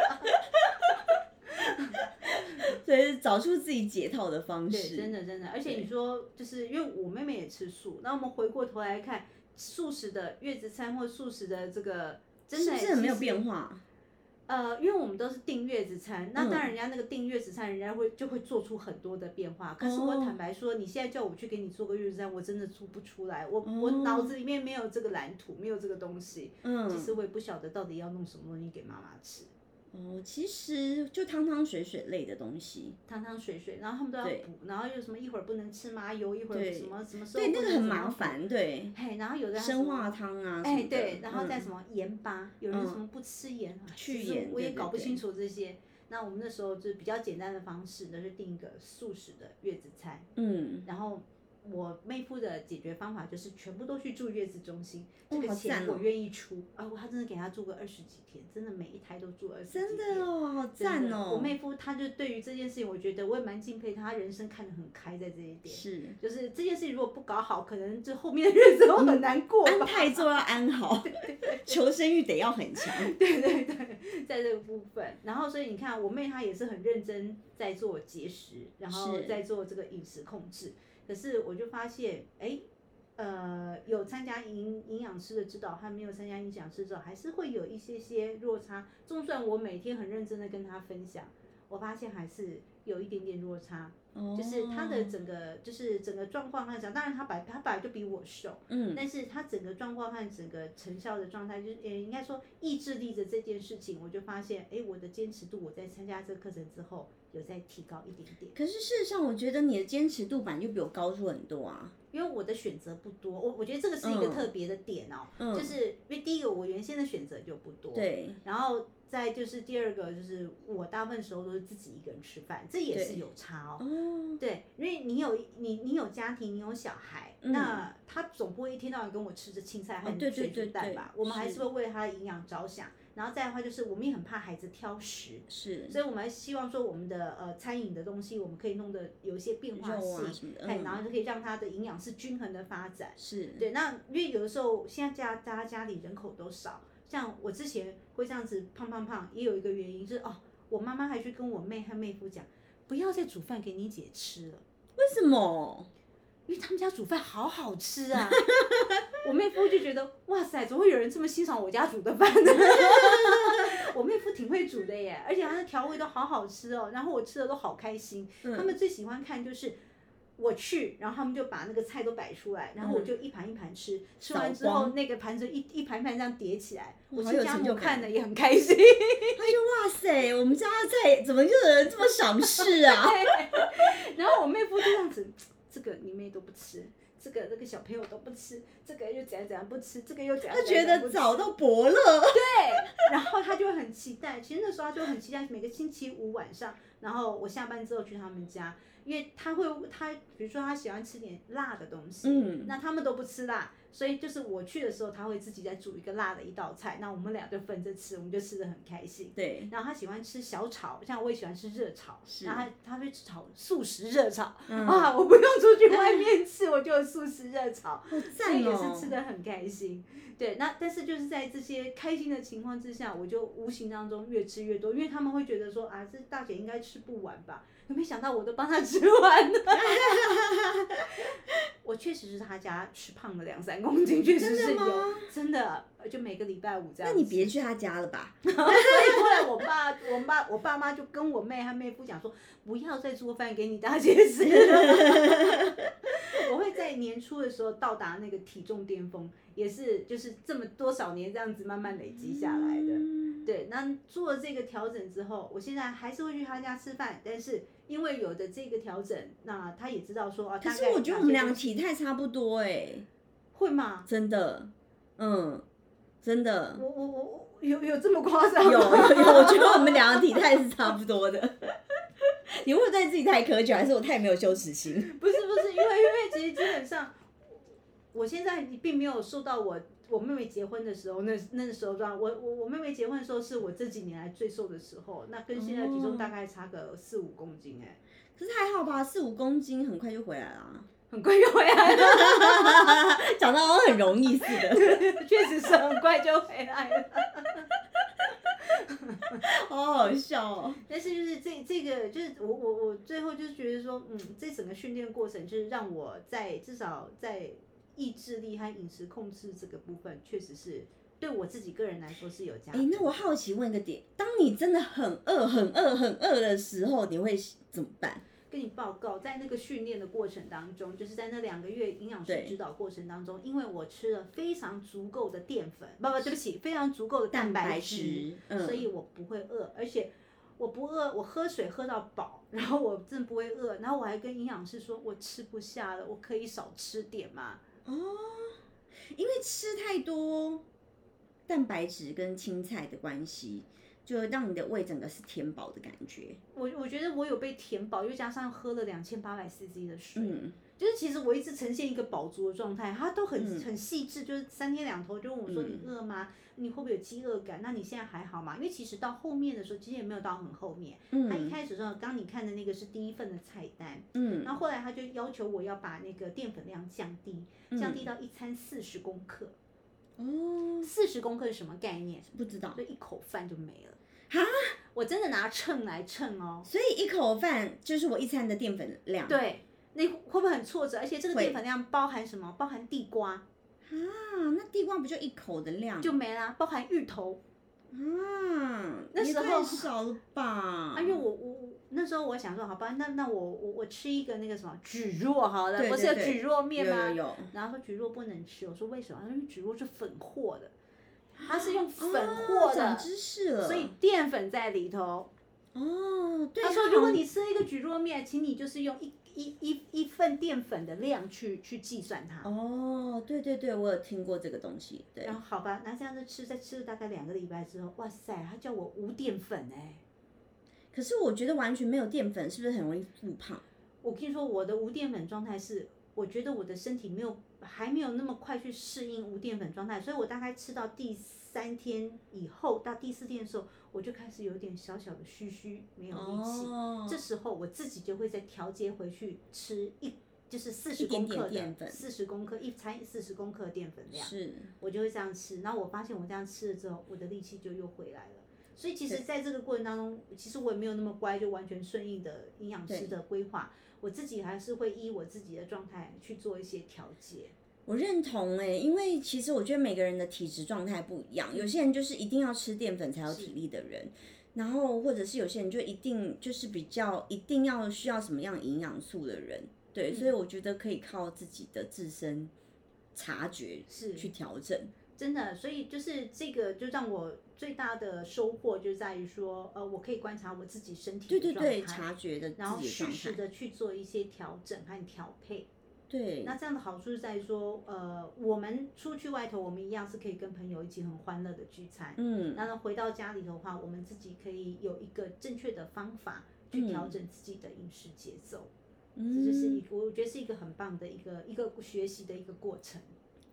所以找出自己解套的方
对，
式。
真的真的，而且你说，就是因为我妹妹也吃素，那我们回过头来看素食的月子餐或素食的这个，真的
是没有变化？
呃，因为我们都是订月子餐，那
嗯
当然人家那个订月子餐，人家会就会做出很多的变化。可是我
哦
坦白说，你现在叫我去给你做个月子餐，我真的做不出来，我、我
哦
脑子里面没有这个蓝图，没有这个东西。嗯其
嗯，
实我也不晓得到底要弄什么东西给妈妈吃。
哦，其实就汤汤水水类的东西，
汤汤水水，然后他们都要补，然后又什么一会儿不能吃麻油，一会儿什么什么时候
对，那个很。麻烦，对，
嘿，然后有的还
生化汤啊，
哎，对，然后再
嗯
什么盐巴，有人
嗯
什么不吃盐啊，
去盐
我也搞不清楚这些。那我们那时候就比较简单的方式那，是订一个素食的月子餐，
嗯，
然后我妹夫的解决方法就是全部都去住月子中心，这
哦
个钱我愿意出。啊，我他真的给他住个二十几天，真的每一胎都住二十几天。
真的哦，好赞哦，
我妹夫他就对于这件事情，我觉得我也蛮敬佩他，他人生看得很开在这一点。
是
就是这件事情如果不搞好，可能这后面的日子 [LAUGHS] 都很难过
安
吧。
泰做要安好，[LAUGHS] 求生欲得要很强，[LAUGHS]
对对对，在这个部分，然后所以你看，我妹她也是很认真在做节食，然后
是
在做这个饮食控制。可是我就发现，哎，呃，有参加营营养师的指导和没有参加营养师指导，还是会有一些些落差。就算我每天很认真的跟他分享，我发现还是有一点点落差。就是他的
哦
整个就是整个状况和讲，当然她本她本来就比我瘦，
嗯，
但是他整个状况和整个成效的状态，就是呃，应该说意志力的这件事情，我就发现，哎，我的坚持度，我在参加这个课程之后，有在提高一点点。
可是事实上，我觉得你的坚持度本来就比我高出很多啊，
因为我的选择不多，我我觉得这个是一个
嗯
特别的点哦，
嗯
就是因为第一个我原先的选择就不多，，
对，
然后再就是第二个就是我大部分时候都是自己一个人吃饭，这也是有差哦。
哦，
对，因为你有你你有家庭，你有小孩，
嗯
那他总不会一天到晚跟我吃着青菜和
哦对对
水
对对
煮蛋吧？我们还
是
是会为他的营养着想。然后再的话就是，我们也很怕孩子挑食，
是
所以我们还希望说我们的呃餐饮的东西，我们可以弄得有一些变化性，哎、
嗯
然后就可以让他的营养是均衡的发展。
是，
对，那因为有的时候现在家大家家里人口都少，像我之前会这样子胖胖胖，也有一个原因是哦，我妈妈还去跟我妹和妹夫讲，不要再煮饭给你姐吃了。
为什么？
因为他们家煮饭好好吃啊！[LAUGHS] 我妹夫就觉得哇塞，怎么会有人这么欣赏我家煮的饭呢？[LAUGHS] 我妹夫挺会煮的耶，而且他的调味都好好吃哦，然后我吃的都好开心。
嗯
他们最喜欢看就是我去，然后他们就把那个菜都摆出来，然后我就一盘一盘吃，吃完之后那个盘子一一盘一盘这样叠起来，我
好
亲家母看的也很开心。
他就哇塞，我们家的菜怎么就有人这么赏识啊？[LAUGHS]
然后我妹夫就这样子，这个你妹都不吃，这个这个小朋友都不吃，这个又怎样怎样不吃，这个又怎样
他
怎样
觉
怎样不吃
得找到伯乐，
对，然后他就很期待。其实那时候他就很期待每个星期五晚上，然后我下班之后去他们家，因为他会他比如说他喜欢吃点辣的东西，
嗯
那他们都不吃辣，所以就是我去的时候他会自己再煮一个辣的一道菜，那我们俩就分着吃，我们就吃的很开心。
对，
然后他喜欢吃小炒，像我也喜欢吃热炒，
是
然后他他会炒素食热炒，
嗯
啊，我不用出去外面吃，我就有素食热炒，[LAUGHS]
好
所
赞
以也是
哦
吃。的很开心。对，那但是就是在这些开心的情况之下，我就无形当中越吃越多，因为他们会觉得说啊，这大姐应该吃不完吧？可没想到我都帮他吃完了。[LAUGHS] 我确实是他家吃胖了两三公斤，确实是有，真的，就每个礼拜五这
那
样那。
你别去他家了吧？[LAUGHS]
所以后来我爸、我爸、我爸妈就跟我妹和妹夫讲说，不要再做饭给你大姐吃了。[LAUGHS] 我会在年初的时候到达那个体重巅峰，也是就是这么多少年这样子慢慢累积下来的。
嗯
对，那做了这个调整之后，我现在还是会去他家吃饭，但是因为有的这个调整，那他也知道说啊，
可是我觉得我们两个
哪些东西
体态差不多哎，
会吗？
真的，嗯，真的
我我我我有有这么夸张
有
吗？
有有，我觉得我们两个体态是差不多的。[LAUGHS] 你会不会对自己太苛求，还是我太没有羞耻心？
不是不是，因为因为其实基本上，我现在并没有受到我我妹妹结婚的时候那那时候状，我我我妹妹结婚的时候是我这几年来最瘦的时候，那跟现在体重大概差个四五公斤哎、
可是还好吧，四五公斤很快就回来了啊，
很快就回来了，[LAUGHS]
讲到好像很容易似的，
确实是很快就回来了。[LAUGHS]
好好笑哦。[LAUGHS]
但是就是这这个就是我我我最后就是觉得说，嗯，这整个训练过程就是让我在至少在意志力和饮食控制这个部分，确实是对我自己个人来说是有加
哎、
分。
那我好奇问一个点，当你真的很饿、很饿、很饿的时候，你会怎么办？
跟你报告，在那个训练的过程当中，就是在那两个月营养师指导过程当中，因为我吃了非常足够的淀粉，不不，对不起，非常足够的蛋白质，所以我不会饿，而且我不饿，我喝水喝到饱，然后我真的不会饿，然后我还跟营养师说，我吃不下了，我可以少吃点吗？
哦，因为吃太多蛋白质跟青菜的关系。就让你的胃整个是填饱的感觉。
我我觉得我有被填饱，又加上喝了两千八百 CC 的水，嗯，就是其实我一直呈现一个饱足的状态。他都很很细致，就是三天两头就问我说：“你饿吗？你会不会有饥饿感？那你现在还好吗？”因为其实到后面的时候，其实也没有到很后面。嗯，他一开始说，刚你看的那个是第一份的菜单，嗯，然后后来他就要求我要把那个淀粉量降低，降低到一餐四十公克。哦，四十公克是什么概念？
不知道，
就一口饭就没了。哈，我真的拿秤来称哦，
所以一口饭就是我一餐的淀粉量。
对，那会不会很挫折？而且这个淀粉量包含什么？包含地瓜啊，
那地瓜不就一口的量
就没啦？包含芋头
啊，那时候少了吧？
因为我我那时候我想说，好吧，那那我我我吃一个那个什么蒟蒻好了，不是有蒟蒻面吗？
有有。
然后说蒟蒻不能吃，我说为什么？因为蒟蒻是粉货的。它是用粉货的，所以淀粉在里头。
哦，对。
他说，如果你吃一个蒟蒻面，请你就是用一一一一份淀粉的量去去计算它。
哦，对对对，我有听过这个东西。对。
然后好吧，那这样子吃，在吃了大概两个礼拜之后，哇塞，他叫我无淀粉哎。
可是我觉得完全没有淀粉，是不是很容易复胖？
我跟你说，我的无淀粉状态是，我觉得我的身体没有。还没有那么快去适应无淀粉状态，所以我大概吃到第三天以后，到第四天的时候，我就开始有点小小的虚虚，没有力气。这时候我自己就会再调节回去吃一，就是四十公克的四十公克一餐四十公克淀粉量，
是，
我就会这样吃。然后我发现我这样吃了之后，我的力气就又回来了。所以其实在这个过程当中，其实我也没有那么乖，就完全顺应的营养师的规划。我自己还是会依我自己的状态去做一些调节。
我认同哎，因为其实我觉得每个人的体质状态不一样，有些人就是一定要吃淀粉才有体力的人，然后或者是有些人就一定就是比较一定要需要什么样营养素的人，对，所以我觉得可以靠自己的自身察觉
是
去调整。
真的，所以就是这个，就让我最大的收获就在于说，呃，我可以观察我自己身体
对对对，察觉的，
然后适时的去做一些调整和调配。
对，
那这样的好处是在于说，呃，我们出去外头，我们一样是可以跟朋友一起很欢乐的聚餐。嗯，然后回到家里头的话，我们自己可以有一个正确的方法去调整自己的饮食节奏。嗯，这就是一个，我觉得是一个很棒的一个一个学习的一个过程。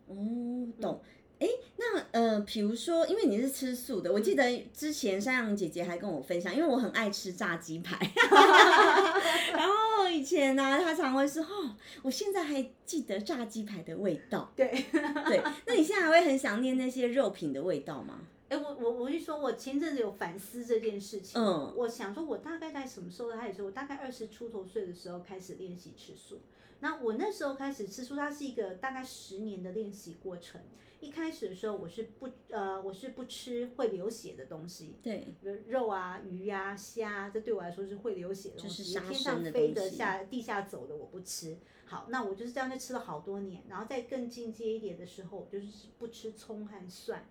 哦，懂。哎，那呃，比如说，因为你是吃素的，我记得之前山羊姐姐还跟我分享，因为我很爱吃炸鸡排，[LAUGHS] 然后以前呢，她常会说，哦，我现在还记得炸鸡排的味道。
对
对，那你现在还会很想念那些肉品的味道吗？
哎，我我我就说，我前阵子有反思这件事情，嗯，我想说，我大概在什么时候开始？我大概二十出头岁的时候开始练习吃素。那我那时候开始吃素，它是一个大概十年的练习过程。一开始的时候，我是不呃，我是不吃会流血的东西，
对，
肉啊、鱼啊、虾，这对我来说是会流血的东
西，就是
天上飞的、下地下走的我不吃。好，那我就是这样就吃了好多年，然后再更进阶一点的时候，就是不吃葱和蒜。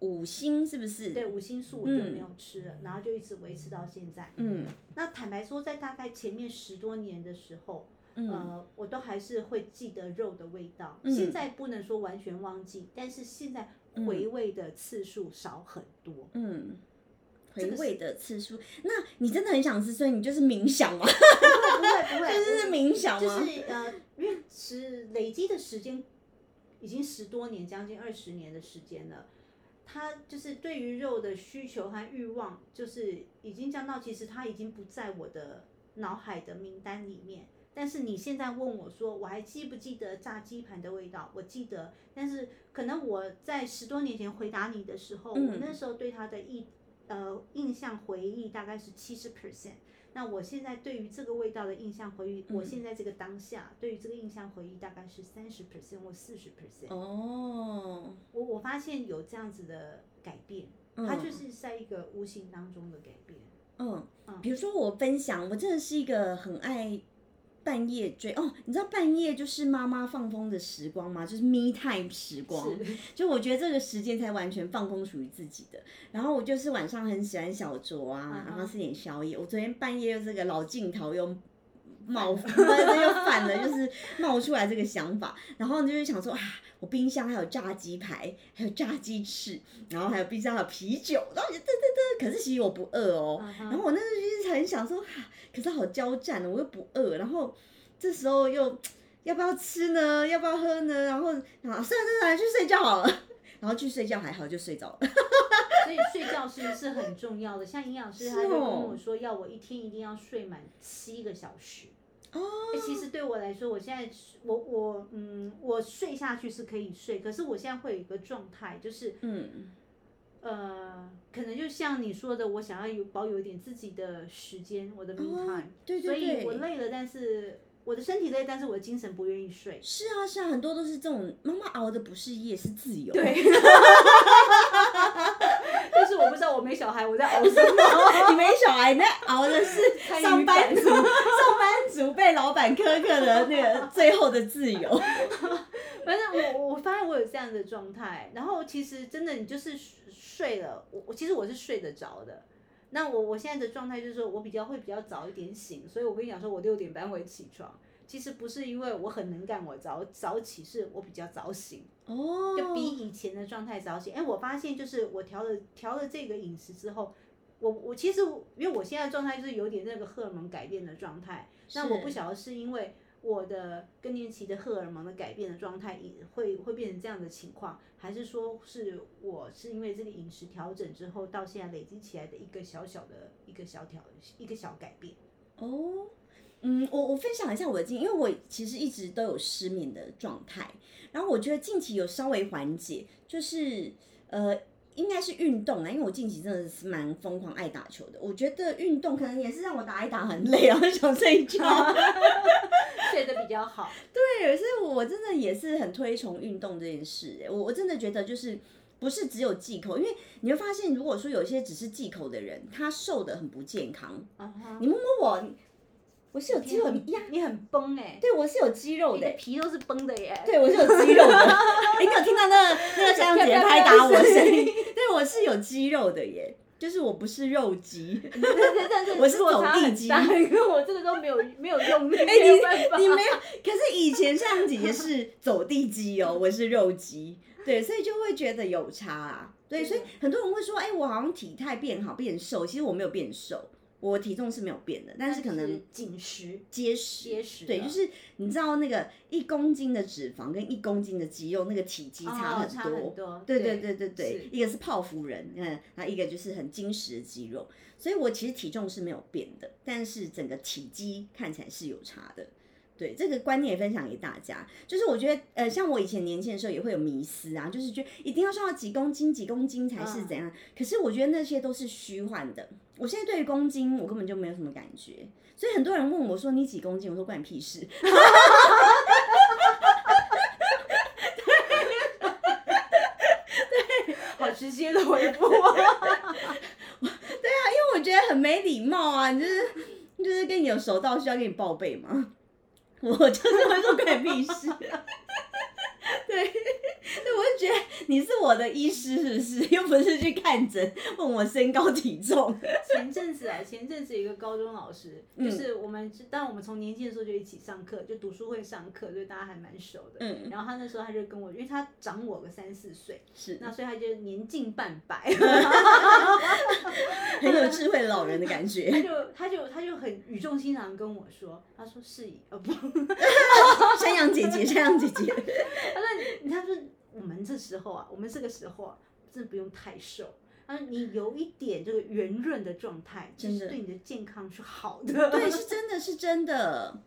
五星是不是？
对，五星素我就没有吃了，然后就一直维持到现在。嗯，那坦白说，在大概前面十多年的时候。呃，我都还是会记得肉的味道。现在不能说完全忘记，但是现在回味的次数少很多。嗯，
回味的次数，那你真的很想吃，所以你就是冥想吗？不
会不会，
就 [LAUGHS] 是冥想
吗？就是呃，因为是累积的时间已经十多年，将近二十年的时间了。他就是对于肉的需求和欲望，就是已经降到，其实他已经不在我的脑海的名单里面。但是你现在问我说，我还记不记得炸鸡盘的味道？我记得，但是可能我在十多年前回答你的时候，我那时候对它的印呃印象回忆大概是七十 percent。那我现在对于这个味道的印象回忆，我现在这个当下对于这个印象回忆大概是三十 percent 或四十 percent。哦，我我发现有这样子的改变，它就是在一个无形当中的改变。
嗯，比如说我分享，我真的是一个很爱半夜追哦，你知道半夜就是妈妈放风的时光吗？就是 me time 时光，就我觉得这个时间才完全放空属于自己的。然后我就是晚上很喜欢小酌啊，然后吃点宵夜。我昨天半夜又这个老镜头又。冒，[LAUGHS] 那又反了，就是冒出来这个想法，然后就是想说啊，我冰箱还有炸鸡排，还有炸鸡翅，然后还有冰箱还有啤酒，然后就噔噔噔，可是其实我不饿哦，然后我那时候就是很想说，可是好交战哦，我又不饿，然后这时候又要不要吃呢？要不要喝呢？然后啊，算了算了，去睡觉好了，[LAUGHS] 然后去睡觉还好就睡着了。[LAUGHS]
所以睡觉是是很重要的，像营养师他就跟我说，要我一天一定要睡满七个小时。哦，其实对我来说，我现在我我嗯，我睡下去是可以睡，可是我现在会有一个状态，就是嗯，呃，可能就像你说的，我想要有保有一点自己的时间，我的 me time，
对对对，
所以我累了，但是我的身体累，但是我的精神不愿意睡。
是啊是啊，很多都是这种，妈妈熬的不是夜，是自由。
对。[LAUGHS] 但是我不知道我没小孩我在熬什么，[LAUGHS]
你没小孩那熬的是上班族，上班族被老板苛刻的那个 [LAUGHS] 最后的自由。[LAUGHS]
反正我我发现我有这样的状态，然后其实真的你就是睡了，我我其实我是睡得着的。那我我现在的状态就是说我比较会比较早一点醒，所以我跟你讲说我六点半会起床。其实不是因为我很能干，我早早起是我比较早醒，哦，就比以前的状态早醒。哎，我发现就是我调了调了这个饮食之后，我我其实因为我现在状态就是有点那个荷尔蒙改变的状态，那我不晓得是因为我的更年期的荷尔蒙的改变的状态，会会变成这样的情况，还是说是我是因为这个饮食调整之后到现在累积起来的一个小小的一个小调一个小改变？
哦。嗯，我我分享一下我的经验，因为我其实一直都有失眠的状态，然后我觉得近期有稍微缓解，就是呃，应该是运动啊，因为我近期真的是蛮疯狂爱打球的，我觉得运动可能也是让我打一打很累啊，[LAUGHS] 想睡觉，[LAUGHS]
睡得比较好。[LAUGHS]
对，所以我真的也是很推崇运动这件事，我我真的觉得就是不是只有忌口，因为你会发现，如果说有一些只是忌口的人，他瘦的很不健康。你摸摸我。我是有肌肉
呀，你很崩哎，
对我是有肌肉的，
皮都是崩的耶。
对我是有肌肉的，[LAUGHS] 哎，你有听到那个那个香香姐拍打我声音？[LAUGHS] 对我是有肌肉的耶，就是我不是肉肌，
但是
我是走地肌，
因为我这个都没有没有用力。[LAUGHS] 哎，
你你没有，可是以前香香姐姐是走地肌哦，我是肉肌，对，所以就会觉得有差啊。对，所以很多人会说，哎，我好像体态变好变瘦，其实我没有变瘦。我体重是没有变的，但是可能
紧实、
结实、结实。对，就是你知道那个一公斤的脂肪跟一公斤的肌肉，那个体积差很多。对对对对对，一个是泡芙人，嗯，那一个就是很精实的肌肉。所以我其实体重是没有变的，但是整个体积看起来是有差的。对这个观念分享给大家，就是我觉得，呃，像我以前年轻的时候也会有迷思啊，就是觉得一定要瘦到几公斤、几公斤才是怎样。可是我觉得那些都是虚幻的。我现在对于公斤，我根本就没有什么感觉。所以很多人问我说你几公斤，我说关你屁事。对，[LAUGHS]
好直接的回复。[LAUGHS]
对啊，因为我觉得很没礼貌啊，你就是就是跟你有熟到需要跟你报备吗？[LAUGHS] 我就是会说关屁事，对，对，我就觉得你是我的医师是不是？[LAUGHS] 又不是去看诊问我身高体重。[LAUGHS]
前阵子啊，前阵子有一个高中老师，就是我们，当我们从年轻的时候就一起上课，就读书会上课，所以大家还蛮熟的。嗯。然后他那时候他就跟我，因为他长我个三四岁，
是，
那所以他就年近半百，[LAUGHS]
很有智慧的老人的感觉。
他就他就他就很语重心长跟我说，他说是，呃不。
山羊姐姐，山羊姐姐，
他说：“你他说我们这时候啊，我们这个时候啊，真的不用太瘦。他说你有一点这个圆润的状态，真的对你的健康是好的。
对，是真的是真的。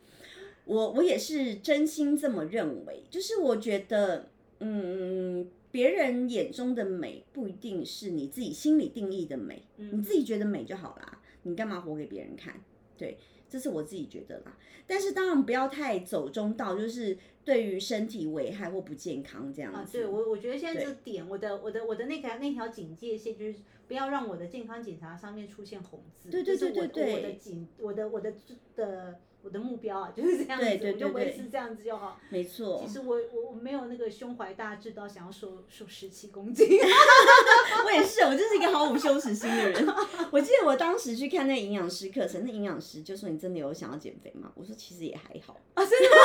我我也是真心这么认为。就是我觉得，嗯，别人眼中的美不一定是你自己心里定义的美，你自己觉得美就好啦。你干嘛活给别人看？对。”这是我自己觉得啦。但是当然不要太走中道，就是对于身体危害或不健康这样
啊，
子。
对我我觉得现在这个点，我的我的我的那条那条警戒线就是不要让我的健康检查上面出现红字，
对对对对对
我的警我的我的的我的目标啊，[LAUGHS] 就是这样子，
对对
我就维持这样子就好。
没错
其，实我我我没有那个胸怀大志到想要瘦瘦十七公斤，[LAUGHS] [LAUGHS]
我也是，我就是一个毫无羞耻心的人。我记得我当时去看那个营养师课程，那营养师就说：“你真的有想要减肥吗？”我说：“其实也还好。”
啊，真的吗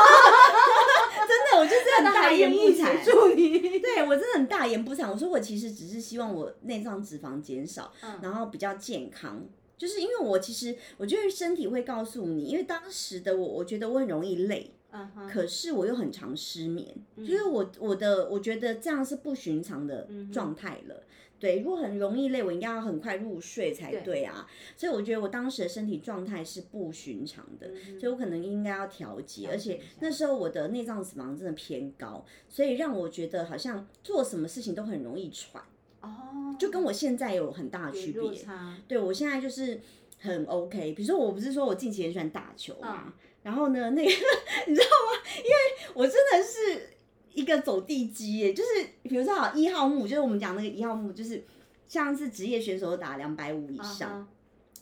真的，我就是很大言不惭。
协助你，
对我真的很大言不惭。我说我其实只是希望我内脏脂肪减少，
嗯
然后比较健康。就是因为我其实我觉得身体会告诉你，因为当时的我，我觉得我很容易累，可是我又很常失眠，就是我我的我觉得这样是不寻常的状态了。对，如果很容易累，我应该要很快入睡才对啊。所以我觉得我当时的身体状态是不寻常的，所以我可能应该要调节。而且那时候我的内脏脂肪真的偏高，所以让我觉得好像做什么事情都很容易喘，
哦，
就跟我现在有很大的
有
区别。
差，
对我现在就是很 OK。比如说，我不是说我近期很喜欢打球嘛，然后呢，那个 [LAUGHS] 你知道吗？因为我真的是一个走地鸡耶，就是比如说好一号木，就是我们讲那个一号木，就是像是职业选手都打两百五以上，
啊哈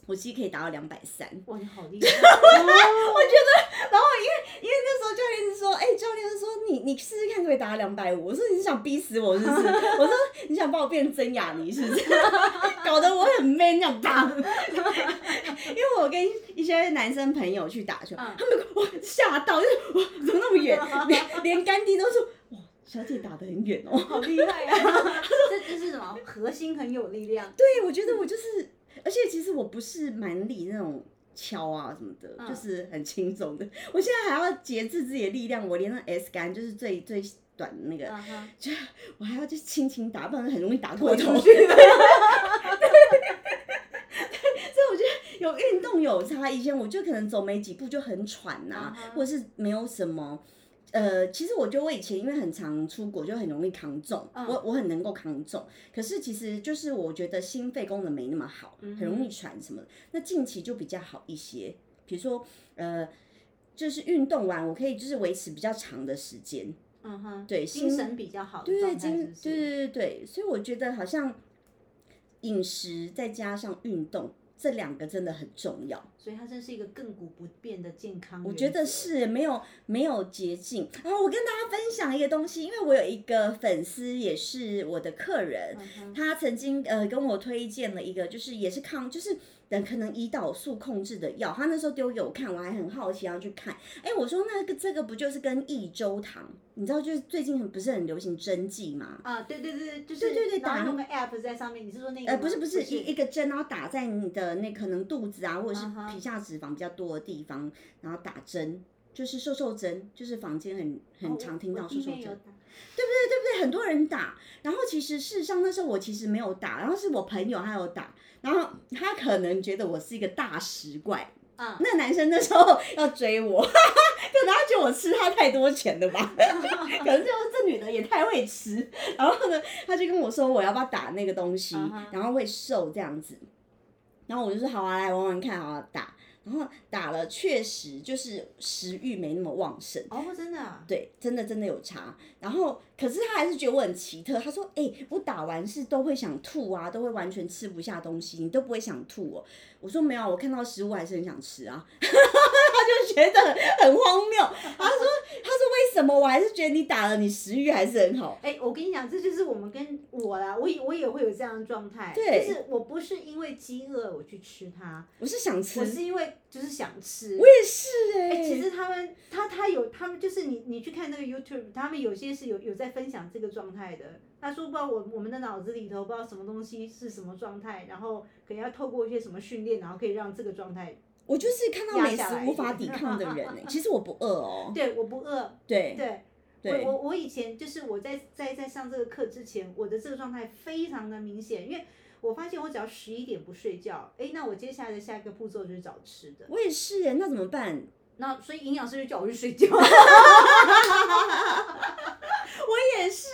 我其实可以达到两百三。
哇，你好厉害！[LAUGHS] 我觉得
然后因为因为那时候教练是说，哎、教练是说你你试试看可以达到两百五。我说你是想逼死我是不是？[LAUGHS] 我说你想把我变成曾雅妮是不是？[LAUGHS] 搞得我很 man 那样打。因为我跟一些男生朋友去打球，
嗯
他们哇吓到，就是哇怎么那么远，连连干弟都说哇小姐打得很远哦。
好厉害啊！这这是什么？核心很有力量。
对，我觉得我就是，而且其实我不是蛮力那种敲啊什么的，
嗯
就是很轻松的。我现在还要节制自己的力量，我连那 S 杆就是最最短的那个，
嗯哼，
就我还要就轻轻打，不然很容易打过头。
出 [LAUGHS] 去 [LAUGHS]
所以我觉得有运动有差，以前我就可能走没几步就很喘呐、
嗯哼
或者是没有什么。呃，其实我觉得我以前因为很常出国，就很容易扛重，
嗯
我我很能够扛重。可是其实就是我觉得心肺功能没那么好，
嗯
很容易喘什么的。那近期就比较好一些，比如说呃，就是运动完我可以就是维持比较长的时间，
嗯哼，
对心
精神比较好的
对对，对对对对，所以我觉得好像饮食再加上运动这两个真的很重要。
所以它真是一个亘古不变的健康。
我觉得，是没有没有捷径。然后我跟大家分享一个东西，因为我有一个粉丝也是我的客人，
嗯，
他曾经呃跟我推荐了一个，就是也是抗，就是等可能胰岛素控制的药。他那时候丢给我看，我还很好奇要去看。哎，我说那个这个不就是跟益州糖？你知道就是最近很不是很流行针剂吗？
啊，对对对，就是
对对对打
然后用个 app 在上面，你是说那个吗？
呃，不是不是一一个针，然后打在你的那可能肚子啊，或者是皮下脂肪比较多的地方，然后打针，就是瘦瘦针，就是坊间很很常听到瘦瘦针，
对不对？
对不对？很多人打，然后其实事实上那时候我其实没有打，然后是我朋友他有打，然后他可能觉得我是一个大食怪，
啊，
那男生那时候 [LAUGHS] 要追我，[LAUGHS] 可能他觉得我吃他太多钱了吧，[LAUGHS] 可能就是这女的也太会吃，然后呢，他就跟我说我要不要打那个东西
嗯
然后会瘦这样子，然后我就说好啊，来玩玩看，好啊打，然后打了确实就是食欲没那么旺盛。
哦，真的啊，
对，真的真的有差。然后，可是他还是觉得我很奇特。他说：“哎、我打完是都会想吐啊，都会完全吃不下东西，你都不会想吐哦。”我说：“没有，我看到食物还是很想吃啊。” [LAUGHS] 他就觉得很荒谬。他说：“他说为什么？我还是觉得你打了，你食欲还是很好。
哎，我跟你讲，这就是我们跟我啦，我也我也会有这样的状态，
对
就是我不是因为饥饿我去吃它，
我是想吃，
我是因为就是想吃。
我也是哎、
哎、其实他们他他有他们就是你你去看那个 YouTube，他们有些是有有在分享这个状态的。他说不知道我我们的脑子里头不知道什么东西是什么状态，然后可能要透过一些什么训练，然后可以让这个状态。
我就是看到美食无法抵 [LAUGHS] 抗的人欸、[LAUGHS] 其实我不饿哦。
对，我不饿。
对
对，
对
我我我以前就是我在在在上这个课之前，我的这个状态非常的明显，因为我发现我只要十一点不睡觉，哎，那我接下来的下一个步骤就是找吃的。
我也是哎、那怎么办？
那所以营养师就叫我去睡觉。[LAUGHS]
我也是。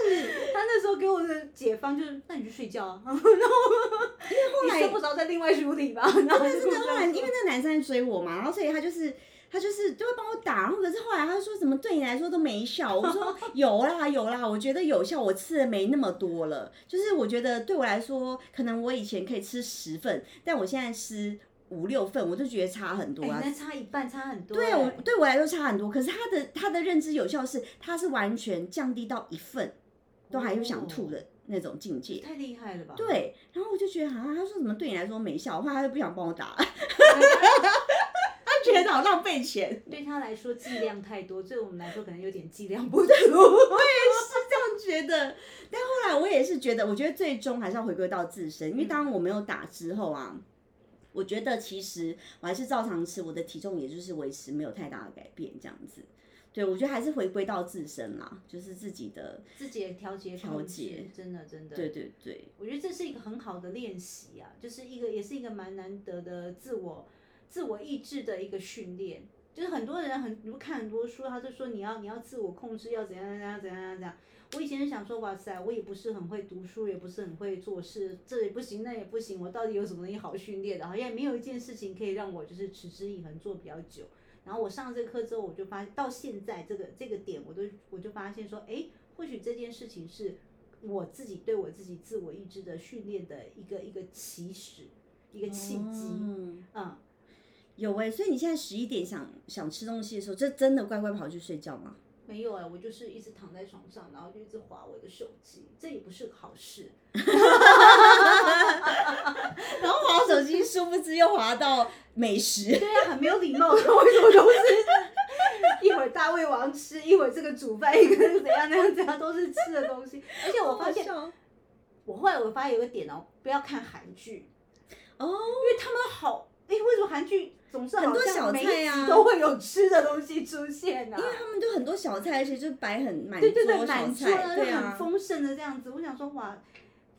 他那时候给我的解方就是，那你去睡觉啊。[LAUGHS] 然后，[LAUGHS] 因为
后来
睡不着再另外梳理吧。[LAUGHS] 然后
但是呢，后来因为那个男生在追我嘛，然后所以他就是。他就是就会帮我打，然后可是后来他说怎么对你来说都没效，我说有啦有啦，我觉得有效，我吃的没那么多了，就是我觉得对我来说，可能我以前可以吃十份，但我现在吃五六份，我就觉得差很多啊，
那差一半差很多。
对我对我来说差很多，可是他的他的认知有效是，他是完全降低到一份都还有想吐的那种境界，
太厉害了吧？
对，然后我就觉得啊，他说怎么对你来说没效，后来他就不想帮我打。[LAUGHS] [LAUGHS] 他觉得好浪费钱，[LAUGHS]
对他来说剂量太多，对我们来说可能有点剂量不足。我也
是这样觉得，但后来我也是觉得，我觉得最终还是要回归到自身，因为当我没有打之后啊，我觉得其实我还是照常吃，我的体重也就是维持没有太大的改变这样子。对，我觉得还是回归到自身啦，就是自己的
自己的调节
调节，
真的真的。
对对对，
我觉得这是一个很好的练习啊，就是一个也是一个蛮难得的自我。自我意志的一个训练，就是很多人很，你们看很多书，他就说你要你要自我控制，要怎样怎样怎样怎样。我以前是想说，哇塞，我也不是很会读书，也不是很会做事，这也不行，那也不行，我到底有什么东西好训练的？好像没有一件事情可以让我就是持之以恒做比较久。然后我上这个课之后，我就发现到现在这个这个点，我都我就发现说，哎，或许这件事情是我自己对我自己自我意志的训练的一个一个起始，一个契机，嗯。
有哎，所以你现在十一点想想吃东西的时候，这真的乖乖跑去睡觉吗？
没有哎，我就是一直躺在床上，然后就一直划我的手机，这也不是好事。[LAUGHS] 然
后划手机，殊不知又划到美食。
对啊，很没有礼貌，[LAUGHS] 为什么都是一会儿大胃王吃，一会儿这个煮饭，一个怎样怎样怎样，都是吃的东西。而且我发现，我后来我发现有个点哦，不要看韩剧哦，因为他们好。哎，为什么韩剧总是
很多小菜啊，
都会有吃的东西出现啊？
因为他们就很多小菜，而且就摆很满
对对对，
满
桌
对
很丰盛的这样子。我想说哇，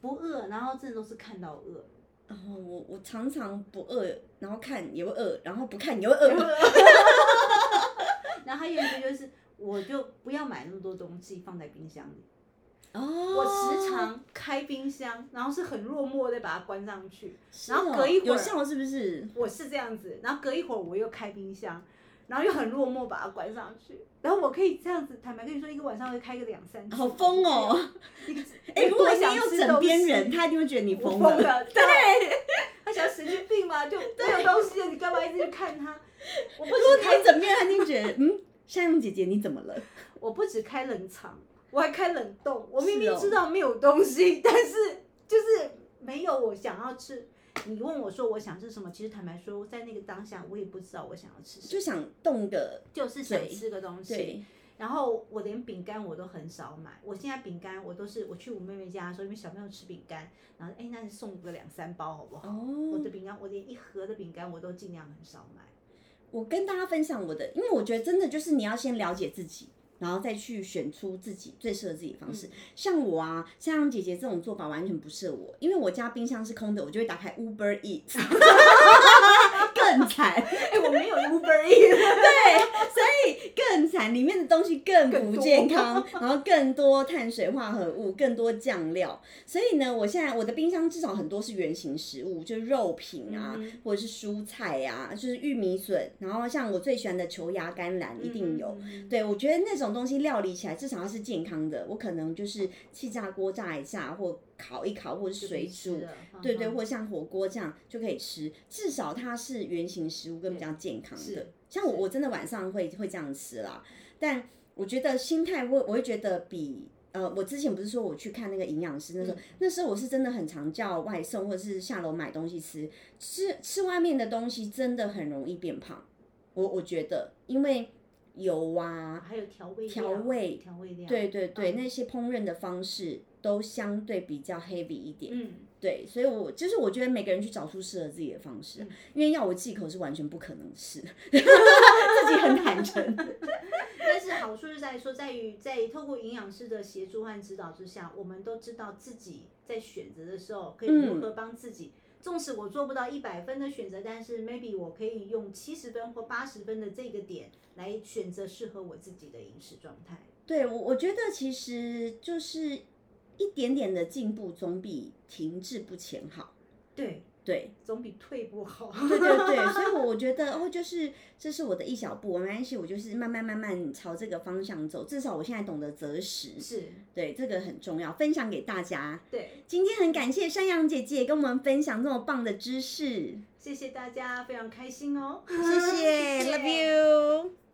不饿，然后真的都是看到饿。
然后我我常常不饿，然后看也会饿，然后不看也会饿。[LAUGHS]
然后还有一个就是，我就不要买那么多东西放在冰箱里。
哦，
我时常开冰箱，然后是很落寞的把它关上去，然后隔一会儿
有效是不是？
我是这样子，然后隔一会儿我又开冰箱，然后又很落寞把它关上去，然后我可以这样子坦白跟你说，一个晚上会开个两三次。
好疯哦！[LAUGHS] 哎，如果你有枕边人，他一定会觉得你疯了。[LAUGHS]
对，他想神经病嘛，就没有东西了，你干嘛一直去看他？
我不是开枕边，他一定觉得嗯，夏阳姐姐你怎么了？[LAUGHS]
我不止开冷藏。我还开冷冻，我明明知道没有东西，但是就是没有我想要吃。你问我说我想吃什么，其实坦白说，在那个当下我也不知道我想要吃什么，
就想冻的，
就是想吃个东西。然后我连饼干我都很少买，我现在饼干我都是我去我妹妹家的时候，因为小朋友吃饼干，然后哎，那你送个两三包好不好？我的饼干我连一盒的饼干我都尽量很少买。
我跟大家分享我的，因为我觉得真的就是你要先了解自己。然后再去选出自己最适合自己的方式。像我啊，像姐姐这种做法完全不适合我，因为我家冰箱是空的，我就会打开 Uber Eats，[LAUGHS] 更惨。
哎，我没有 Uber Eats，[LAUGHS]
对，所以更惨，里面的东西更不健康，然后更多碳水化合物，更多酱料。所以呢，我现在我的冰箱至少很多是原形食物，就是肉品啊，或者是蔬菜呀，就是玉米笋，然后像我最喜欢的球芽甘蓝一定有。对，我觉得那种。东西料理起来至少它是健康的，我可能就是气炸锅炸一下，或烤一烤，或者水煮，对对，或像火锅这样就可以吃。至少它是原形食物，跟比较健康的。像我我真的晚上会会这样吃啦，但我觉得心态会我会觉得比呃，我之前不是说我去看那个营养师，那时候那时候我是真的很常叫外送，或者是下楼买东西吃，吃吃外面的东西真的很容易变胖。我我觉得因为。油啊，
还有调味
调味
调味料，
对对对，那些烹饪的方式都相对比较 heavy 一点。嗯，对，所以我就是我觉得每个人去找出适合自己的方式，因为要我忌口是完全不可能是，[LAUGHS] 自己很坦诚。[LAUGHS]
但是好处是在说，在于在透过营养师的协助和指导之下，我们都知道自己在选择的时候可以如何帮自己。纵使我做不到一百分的选择，但是 maybe 我可以用七十分或八十分的这个点来选择适合我自己的饮食状态。
对我，我觉得其实就是一点点的进步，总比停滞不前好。
对，
对，
总比退步好。
对对对，所以我我觉得哦，就是这是我的一小步，没关系，我就是慢慢慢慢朝这个方向走。至少我现在懂得择时，
是，
对，这个很重要，分享给大家。
对，
今天很感谢山羊姐姐跟我们分享这么棒的知识，
谢谢大家，非常开心哦。
谢谢，[LAUGHS] Love you。